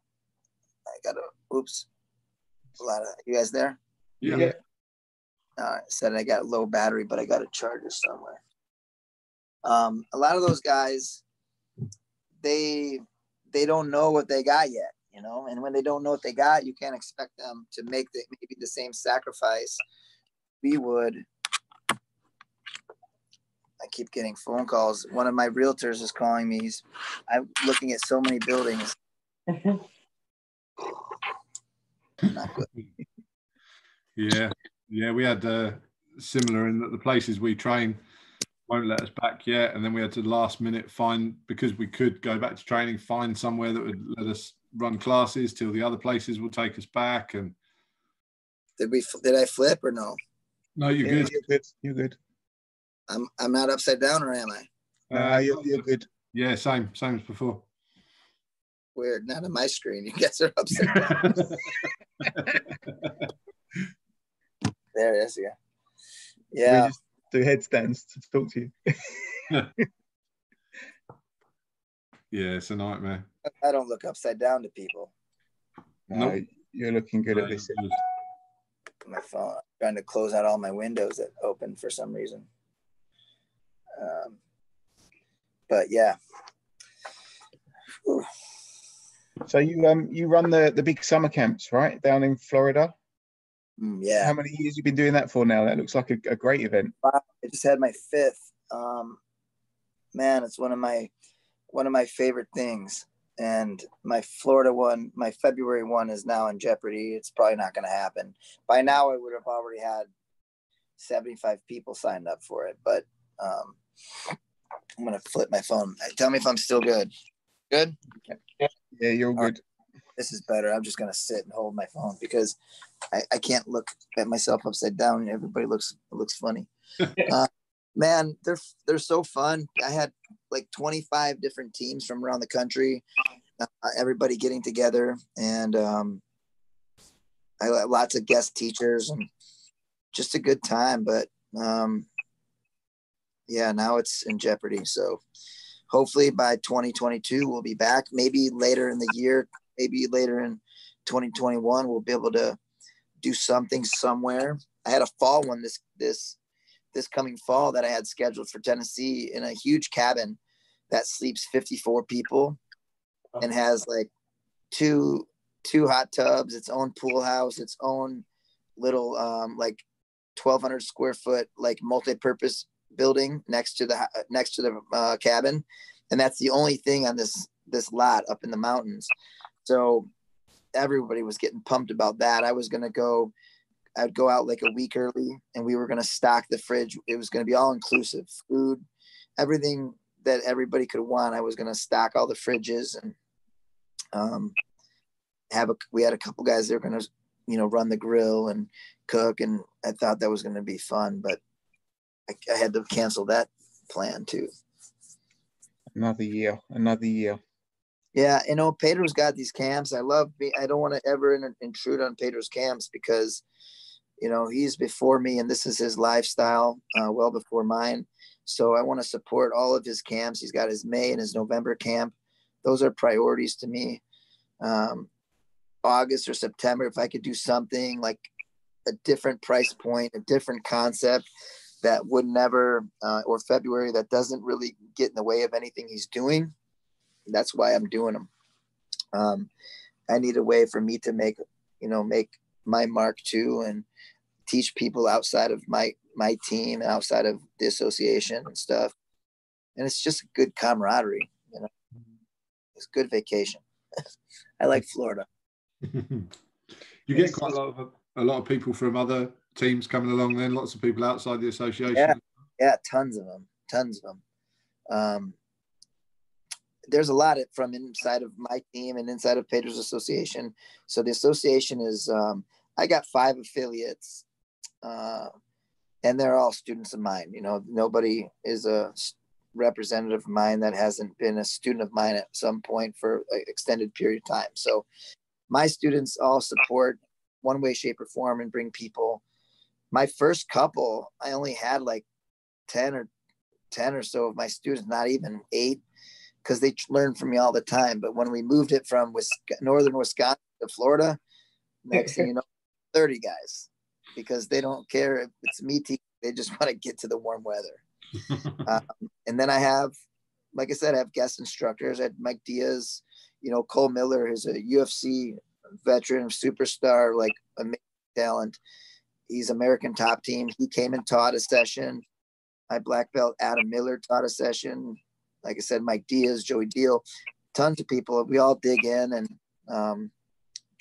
i gotta oops a lot of you guys there Yeah. Yeah. uh, said I got low battery, but I got a charger somewhere. Um, a lot of those guys, they they don't know what they got yet, you know. And when they don't know what they got, you can't expect them to make the, maybe the same sacrifice we would. I keep getting phone calls. One of my realtors is calling me. He's, I'm looking at so many buildings. Yeah, yeah, we had uh, similar in that the places we train won't let us back yet, and then we had to last minute find because we could go back to training, find somewhere that would let us run classes till the other places will take us back. And Did we? Did I flip or no? No, you're Yeah, good. You're good. You're good. I'm I'm not upside down, or am I? Uh, you're, you're good. Yeah, same, same as before. Weird. Not on my screen. You guys are upside down. there it is. Yeah. We Yeah. just do headstands to talk to you. yeah, it's a nightmare. I don't look upside down to people. No, Nope. you're looking good No, at this. My phone. Trying to close out all my windows that open for some reason. Um, but yeah. Whew. So you um you run the the big summer camps right down in Florida. Mm, yeah. How many years you been doing that for now? That looks like a, a great event. I just had my fifth. Um, man, it's one of my one of my favorite things. And my Florida one, my February one is now in jeopardy. It's probably not going to happen. By now, I would have already had 75 people signed up for it. But um, I'm going to flip my phone. Tell me if I'm still good. Good. Yeah, you're all All right. good. This is better. I'm just going to sit and hold my phone because I, I can't look at myself upside down. Everybody looks looks funny. uh, man, they're they're so fun. I had like 25 different teams from around the country. Uh, everybody getting together, and um, I had lots of guest teachers and just a good time. But um, yeah, now it's in jeopardy. So hopefully by 2022 we'll be back. Maybe later in the year, maybe later in 2021 we'll be able to do something somewhere. I had a fall one this this this coming fall that I had scheduled for Tennessee in a huge cabin that sleeps 54 people and has like two two hot tubs, its own pool house, its own little um like 1200 square foot like multi-purpose building next to the next to the uh, cabin and that's the only thing on this this lot up in the mountains. So everybody was getting pumped about that. I was gonna go. I'd go out like a week early, and we were gonna stock the fridge. It was gonna be all inclusive, food, everything that everybody could want. I was gonna stock all the fridges and um, have a. We had a couple guys that were gonna, you know, run the grill and cook, and I thought that was gonna be fun, but I, I had to cancel that plan too. Another year, another year. Yeah, you know, Pedro's got these camps. I love me. I don't want to ever in, intrude on Pedro's camps because, you know, he's before me and this is his lifestyle, uh, well before mine. So I want to support all of his camps. He's got his May and his November camp. Those are priorities to me. Um, August or September, if I could do something like a different price point, a different concept that would never, uh, or February that doesn't really get in the way of anything he's doing. That's why I'm doing them. Um, I need a way for me to make, you know, make my mark too, and teach people outside of my my team, and outside of the association and stuff. And it's just a good camaraderie, you know. It's good vacation. I like Florida. you get quite a lot of a lot of people from other teams coming along. Then lots of people outside the association. Yeah, yeah, tons of them, tons of them. Um, there's a lot from inside of my team and inside of Pedro's Association. So the association is, um, I got five affiliates, uh, and they're all students of mine. You know, nobody is a representative of mine that hasn't been a student of mine at some point for an extended period of time. So my students all support one way, shape, or form and bring people. My first couple, I only had like 10 or 10 or so of my students, not even eight, because they learn from me all the time. But when we moved it from northern Wisconsin to Florida, next thing you know, 30 guys because they don't care if it's me teaching, they just want to get to the warm weather. um, and then I have, like I said, I have guest instructors. I had Mike Dias, you know, Cole Miller is a UFC veteran, superstar, like amazing talent. He's American top team. He came and taught a session. My black belt Adam Miller taught a session. Like I said, Mike Dias, Joey Deal, tons of people. We all dig in and um,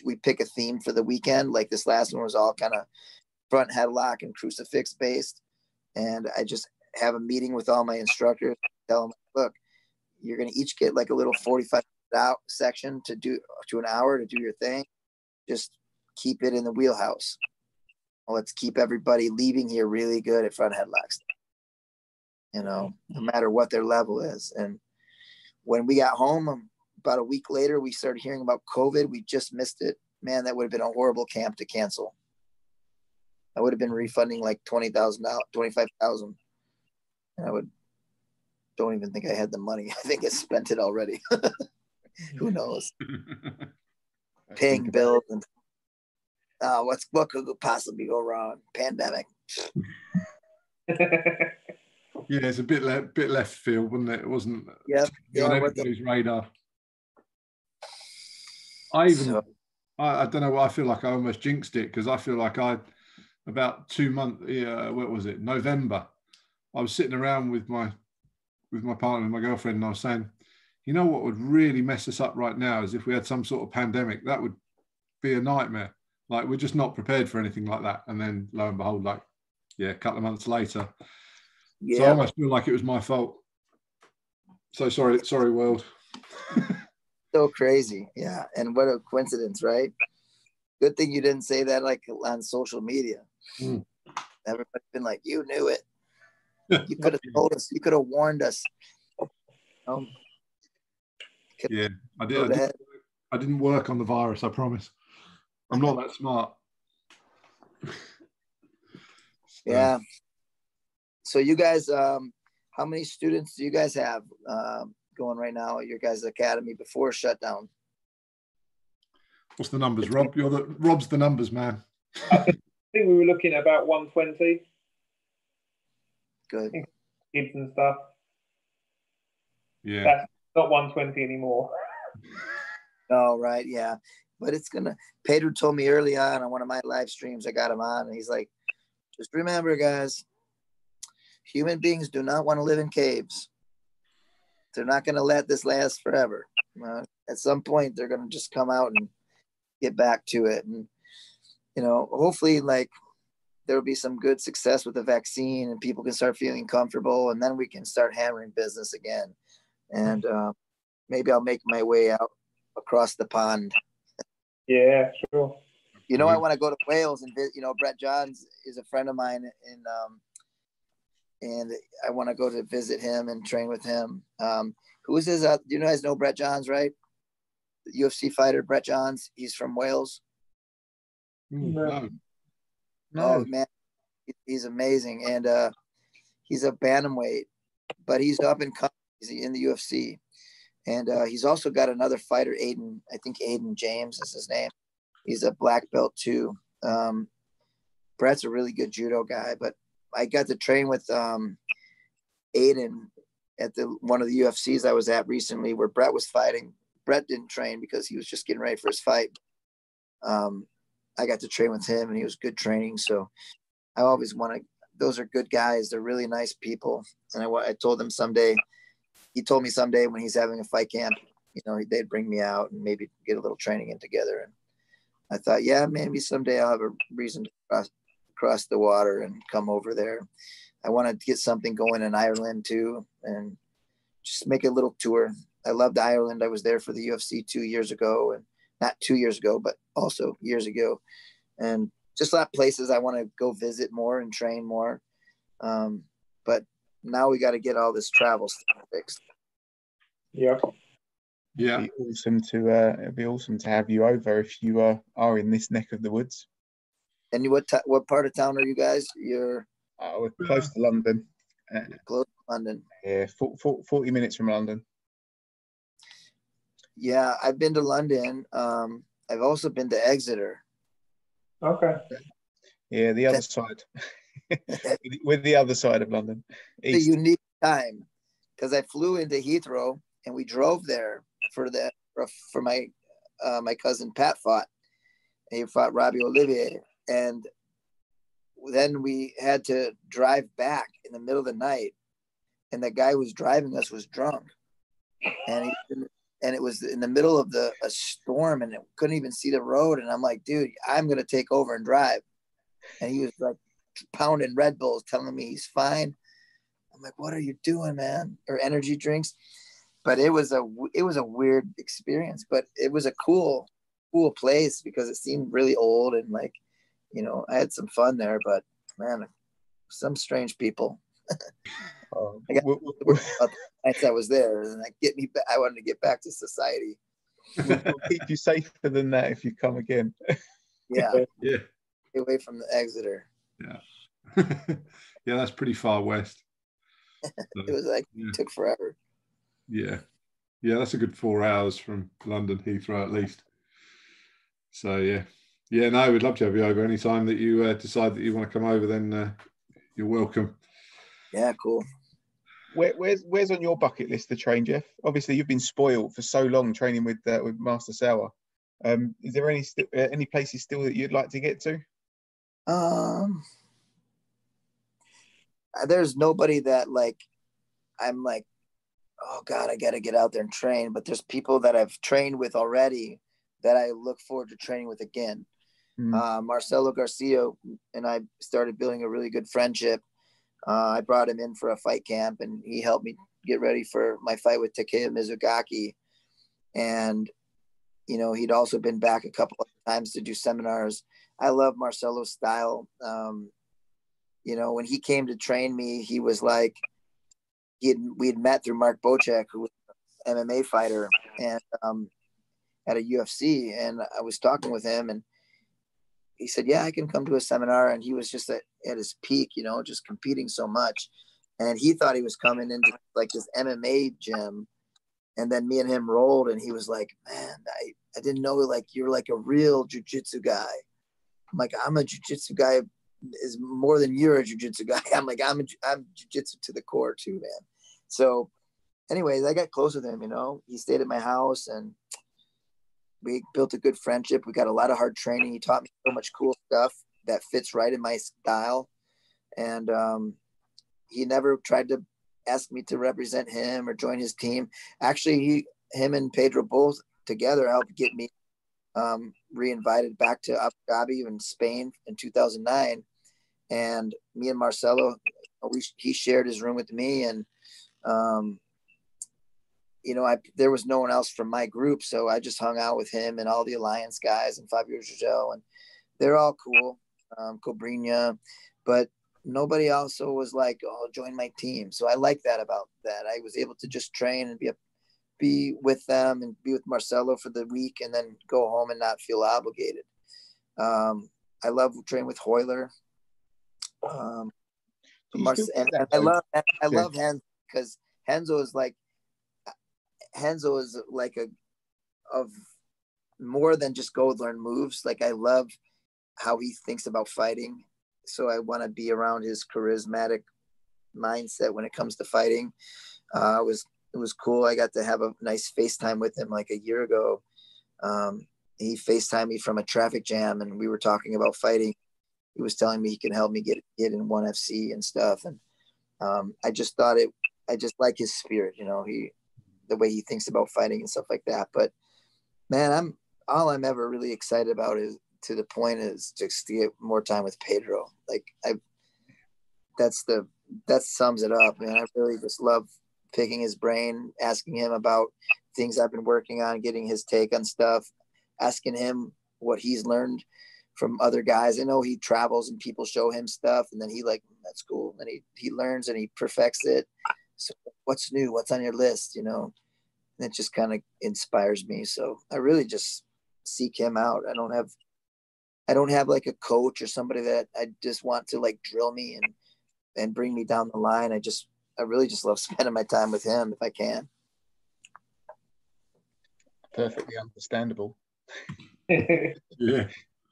we pick a theme for the weekend. Like this last one was all kind of front headlock and crucifix based. And I just have a meeting with all my instructors, tell them, look, you're going to each get like a little 45 out section to do to an hour to do your thing. Just keep it in the wheelhouse. Let's keep everybody leaving here really good at front headlocks. You know, no matter what their level is. And when we got home, um, about a week later, we started hearing about COVID. We just missed it. Man, that would have been a horrible camp to cancel. I would have been refunding like twenty thousand dollars, twenty five thousand, and I would don't even think I had the money. I think I spent it already. Who knows? Paying bills and uh, what's what could possibly go wrong? Pandemic. yeah, it's a bit le- bit left field, wasn't it? It wasn't yep. yeah, on everybody's the... radar. I even so... I, I, don't know. I feel like I almost jinxed it because I feel like I about two months. Yeah, what was it? November. I was sitting around with my with my partner, and my girlfriend, and I was saying, you know what would really mess us up right now is if we had some sort of pandemic. That would be a nightmare. Like we're just not prepared for anything like that. And then lo and behold, like yeah, a couple of months later. Yeah. So I almost feel like it was my fault. So sorry, sorry, world. so crazy. Yeah. And what a coincidence, right? Good thing you didn't say that like on social media. Mm. Everybody's been like, you knew it. You could have told us, you could have warned us. Um, yeah, I did. I, did I didn't work on the virus. I promise. I'm not that smart. yeah. So you guys, um, how many students do you guys have um, going right now at your guys' academy before shutdown? What's the numbers, Rob? You're the Rob's the numbers man. I think we were looking at about 120. Good. Kids and stuff. Yeah. That's not 120 anymore. oh, right. Yeah. But it's going to, Pedro told me early on on one of my live streams, I got him on, and he's like, just remember, guys, human beings do not want to live in caves. They're not going to let this last forever. uh, at some point they're going to just come out and get back to it and you know hopefully like there will be some good success with the vaccine and people can start feeling comfortable and then we can start hammering business again. And uh, maybe i'll make my way out across the pond. Yeah, sure. you know i want to go to wales and you know brett johns is a friend of mine and um and i want to go to visit him and train with him. Um who is his uh, you guys know brett johns right? The ufc fighter brett johns he's from wales. Ooh, No. no. Oh man, he's amazing, and uh, he's a bantamweight, but he's up and coming. He's in the UFC, and uh, he's also got another fighter, Aiden. I think Aiden James is his name. He's a black belt too. Um, Brett's a really good judo guy, but I got to train with um, Aiden at the one of the UFCs I was at recently, where Brett was fighting. Brett didn't train because he was just getting ready for his fight. Um, I got to train with him, and he was good training. So I always want to. Those are good guys. They're really nice people, and I, I told them someday. He told me someday when he's having a fight camp, you know, they'd bring me out and maybe get a little training in together. And I thought, yeah, maybe someday I'll have a reason to cross, cross the water and come over there. I want to get something going in Ireland too, and just make a little tour. I loved Ireland. I was there for the UFC two years ago, and not two years ago, but also years ago, and just a lot of places I want to go visit more and train more. Um, but now we got to get all this travel stuff fixed. Yeah. Yeah. it'd be awesome to uh, it'd be awesome to have you over if you uh, are in this neck of the woods. And what t- what part of town are you guys? You're Uh, we're close to London. Uh, close to London. yeah, 40, 40 minutes from London. Yeah, I've been to London. Um, I've also been to Exeter. Okay. Yeah, the other That's- side. With the other side of London. It's a unique time because I flew into Heathrow and we drove there for the for, for my uh, my cousin Pat fought. He fought Robbie Olivier, and then we had to drive back in the middle of the night, and the guy who was driving us was drunk, and he and it was in the middle of the a storm, and it couldn't even see the road, and I'm like, dude, I'm gonna take over and drive, and he was like pounding Red Bulls, telling me he's fine. I'm like, what are you doing, man? Or energy drinks. But it was a it was a weird experience, but it was a cool cool place because it seemed really old and like, you know, I had some fun there. But man, some strange people. Oh, I got- we'll- we'll- Nights I was there, and like get me. Back, I wanted to get back to society. we'll keep you safer than that if you come again. Yeah, Yeah. get away from the Exeter. yeah, yeah, that's pretty far west. So, It was like yeah. took forever. yeah. Yeah, that's a good four hours from London Heathrow at least. So yeah. Yeah, no, we'd love to have you over anytime that you uh, decide that you want to come over, then uh, you're welcome. Yeah, cool. Where, where's where's on your bucket list to train, Jeff? Obviously, you've been spoiled for so long training with uh, with Master Sauer. Um, is there any st- uh, any places still that you'd like to get to? Um, there's nobody that like I'm like, oh God, I got to get out there and train. But there's people that I've trained with already that I look forward to training with again. Mm. Uh, Marcelo Garcia and I started building a really good friendship. Uh, I brought him in for a fight camp, and he helped me get ready for my fight with Takeya Mizugaki. And you know, he'd also been back a couple of times to do seminars. I love Marcelo's style. Um, you know, when he came to train me, he was like, he had, we had met through Mark Bocek, who was an MMA fighter, and um, at a UFC, and I was talking with him, and he said, "Yeah, I can come to a seminar." And he was just at, at his peak, you know, just competing so much, and he thought he was coming into like this MMA gym, and then me and him rolled, and he was like, "Man, I I didn't know like you're like a real jujitsu guy." I'm like, "I'm a jujitsu guy." Is more than you're a jujitsu guy. I'm like, I'm a, I'm jujitsu to the core too, man. So, anyways, I got close with him. You know, he stayed at my house, and we built a good friendship. We got a lot of hard training. He taught me so much cool stuff that fits right in my style. And um, he never tried to ask me to represent him or join his team. Actually, he him and Pedro both together helped get me um, re-invited back to Abu Dhabi in Spain in 2009. And me and Marcelo, we, he shared his room with me and, um, you know, I, there was no one else from my group. So I just hung out with him and all the alliance guys and Fabio Gurgel and they're all cool. Um, Cobrinha, but nobody also was like, "Oh, join my team." So I like that about that. I was able to just train and be a, be with them and be with Marcelo for the week, and then go home and not feel obligated. Um, I love training with Royler. Um, and, and I love I love Renzo because Renzo is like Renzo is like a of more than just go learn moves. Like I love how he thinks about fighting so I want to be around his charismatic mindset when it comes to fighting. Uh, it was it was cool. I got to have a nice FaceTime with him like a year ago. Um, he FaceTimed me from a traffic jam, and we were talking about fighting. He was telling me he can help me get get in one FC and stuff, and um, I just thought it. I just like his spirit, you know. He the way he thinks about fighting and stuff like that. But man, I'm all I'm ever really excited about is to the point is just to get more time with Pedro. Like I, that's the that sums it up, man. I really just love picking his brain, asking him about things I've been working on, getting his take on stuff, asking him what he's learned from other guys. I know he travels and people show him stuff, and then he like that's cool. And he he learns and he perfects it. So what's new? What's on your list? You know, and it just kind of inspires me. So I really just seek him out. I don't have I don't have like a coach or somebody that I just want to like drill me and and bring me down the line. I just I really just love spending my time with him if I can. Perfectly understandable. yeah.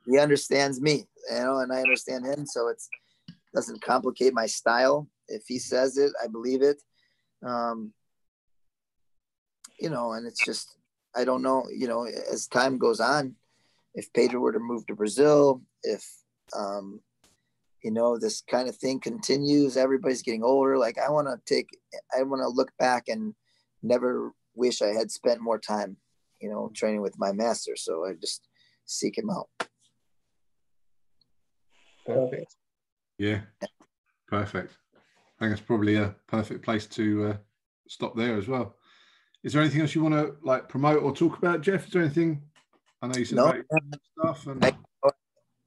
He understands me, you know, and I understand him, so it's doesn't complicate my style. If he says it, I believe it. Um, you know, and it's just I don't know, you know, as time goes on, if Pedro were to move to Brazil, if um, you know this kind of thing continues, everybody's getting older. Like I want to take, I want to look back and never wish I had spent more time, you know, training with my master. So I just seek him out. Perfect. Yeah, perfect. I think it's probably a perfect place to uh, stop there as well. Is there anything else you want to like promote or talk about, Jeff? Is there anything I know you said No. about stuff and I,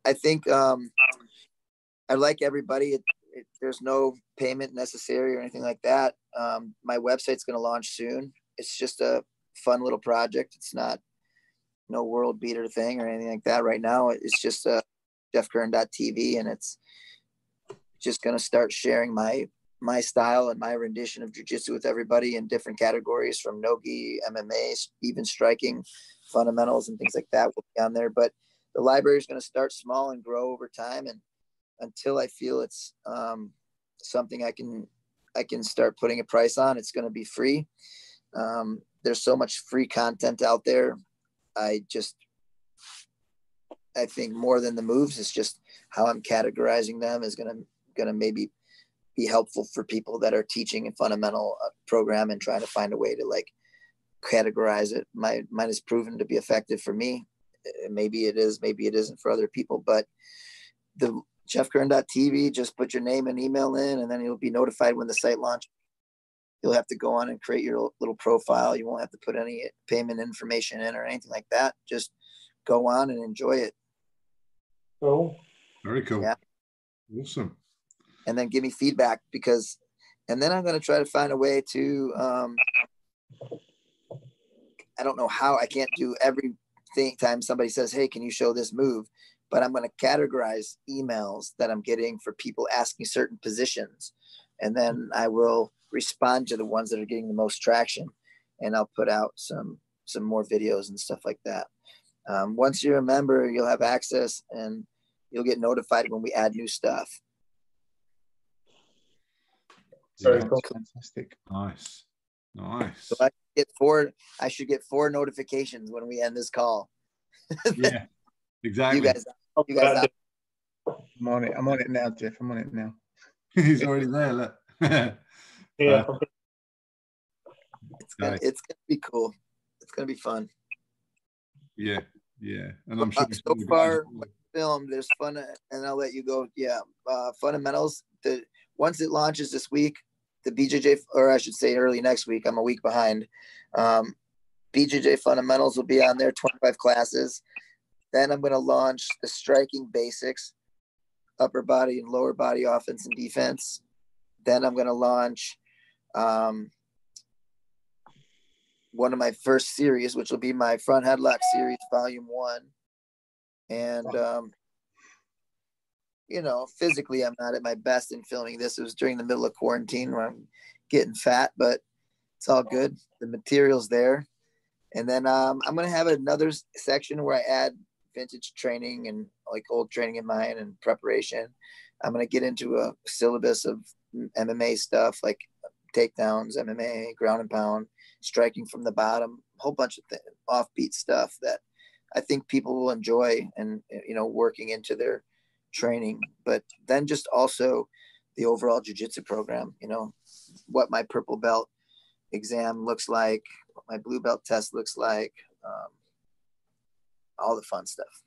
I think um, I like everybody. It, it, there's no payment necessary or anything like that. Um, my website's going to launch soon. It's just a fun little project. It's not no world beater thing or anything like that right now. It's just uh, jeffcurran.tv and it's just going to start sharing my my style and my rendition of jujitsu with everybody in different categories from nogi, MMA, even striking, fundamentals and things like that will be on there. But the library is going to start small and grow over time. And until I feel it's um, something I can I can start putting a price on, it's going to be free. Um, there's so much free content out there. I just I think more than the moves, it's just how I'm categorizing them is going to going to maybe be helpful for people that are teaching a fundamental uh, program and trying to find a way to like categorize it. My mine is proven to be effective for me. Uh, Maybe it is, maybe it isn't for other people. But the jeffcurran.tv, just put your name and email in, and then you'll be notified when the site launches. You'll have to go on and create your little profile. You won't have to put any payment information in or anything like that. Just go on and enjoy it, Cool. very cool. Yeah. Awesome. And then give me feedback because, and then I'm going to try to find a way to. Um, I don't know how I can't do every thing time somebody says, "Hey, can you show this move?" But I'm going to categorize emails that I'm getting for people asking certain positions, and then I will respond to the ones that are getting the most traction, and I'll put out some some more videos and stuff like that. Um, once you're a member, you'll have access and you'll get notified when we add new stuff. Very Yeah, cool. Fantastic. Nice. Nice. So I get four. I should get four notifications when we end this call. yeah. Exactly. You guys, you guys. I'm on it. I'm on it now, Jeff. I'm on it now. He's already there. Look. Yeah. it's gonna, Nice. it's gonna be cool. It's gonna be fun. Yeah, yeah, and I'm sure Uh, so far, film. There's fun, and I'll let you go. Yeah, uh, fundamentals. The once it launches this week, the BJJ, or I should say, early next week. I'm a week behind. Um, BJJ fundamentals will be on there, 25 classes. Then I'm going to launch the striking basics, upper body and lower body offense and defense. Then I'm going to launch um, one of my first series, which will be my front headlock series, volume one. And, um, you know, physically, I'm not at my best in filming this. It was during the middle of quarantine where I'm getting fat, but it's all good. The material's there. And then um, I'm going to have another section where I add vintage training and like old training in mine and preparation. I'm going to get into a syllabus of MMA stuff like takedowns, MMA, ground and pound, striking from the bottom, a whole bunch of th- offbeat stuff that I think people will enjoy and, you know, working into their training. But then just also the overall jujitsu program, you know, what my purple belt exam looks like, what my blue belt test looks like, um, all the fun stuff.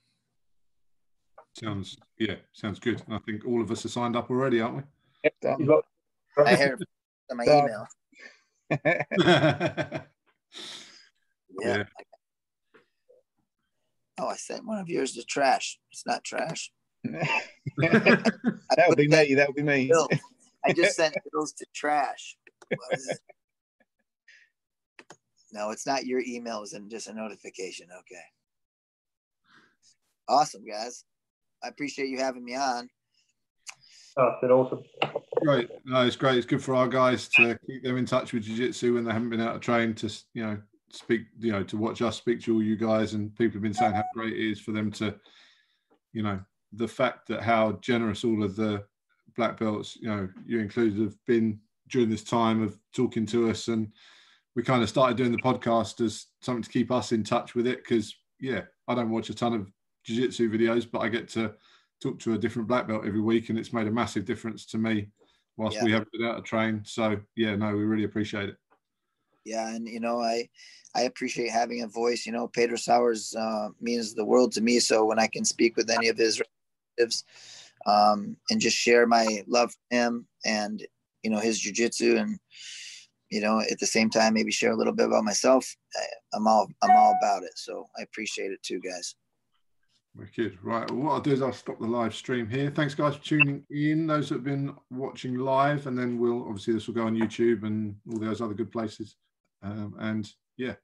Sounds yeah, sounds good. I think all of us are signed up already, aren't we? Done. You got I hear in my email. yeah. Yeah. Oh, I sent one of yours to trash. It's not trash. that would be me. That would be me. Bill. I just sent bills to trash. It? No, it's not your email. It's just a notification. Okay. Awesome, guys. I appreciate you having me on. oh, it's been awesome. Great. No, it's great. It's good for our guys to keep them in touch with jiu-jitsu when they haven't been out of train to, you know, speak, you know, to watch us speak to all you guys. And people have been saying how great it is for them to, you know, the fact that how generous all of the black belts, you know, you included have been during this time of talking to us. And we kind of started doing the podcast as something to keep us in touch with it. Cause yeah, I don't watch a ton of jiu-jitsu videos, but I get to talk to a different black belt every week. And it's made a massive difference to me whilst Yeah. we haven't been out of train. So yeah, no, we really appreciate it. Yeah, and you know, I I appreciate having a voice. You know, Pedro Sauer's uh, means the world to me. So when I can speak with any of his relatives um, and just share my love for him and you know his jujitsu, and you know at the same time maybe share a little bit about myself, I, I'm all I'm all about it. So I appreciate it too, guys. Wicked. Right. Well, what I'll do is I'll stop the live stream here. Thanks, guys, for tuning in. Those that have been watching live, and then we'll obviously this will go on YouTube and all those other good places. Um, and yeah,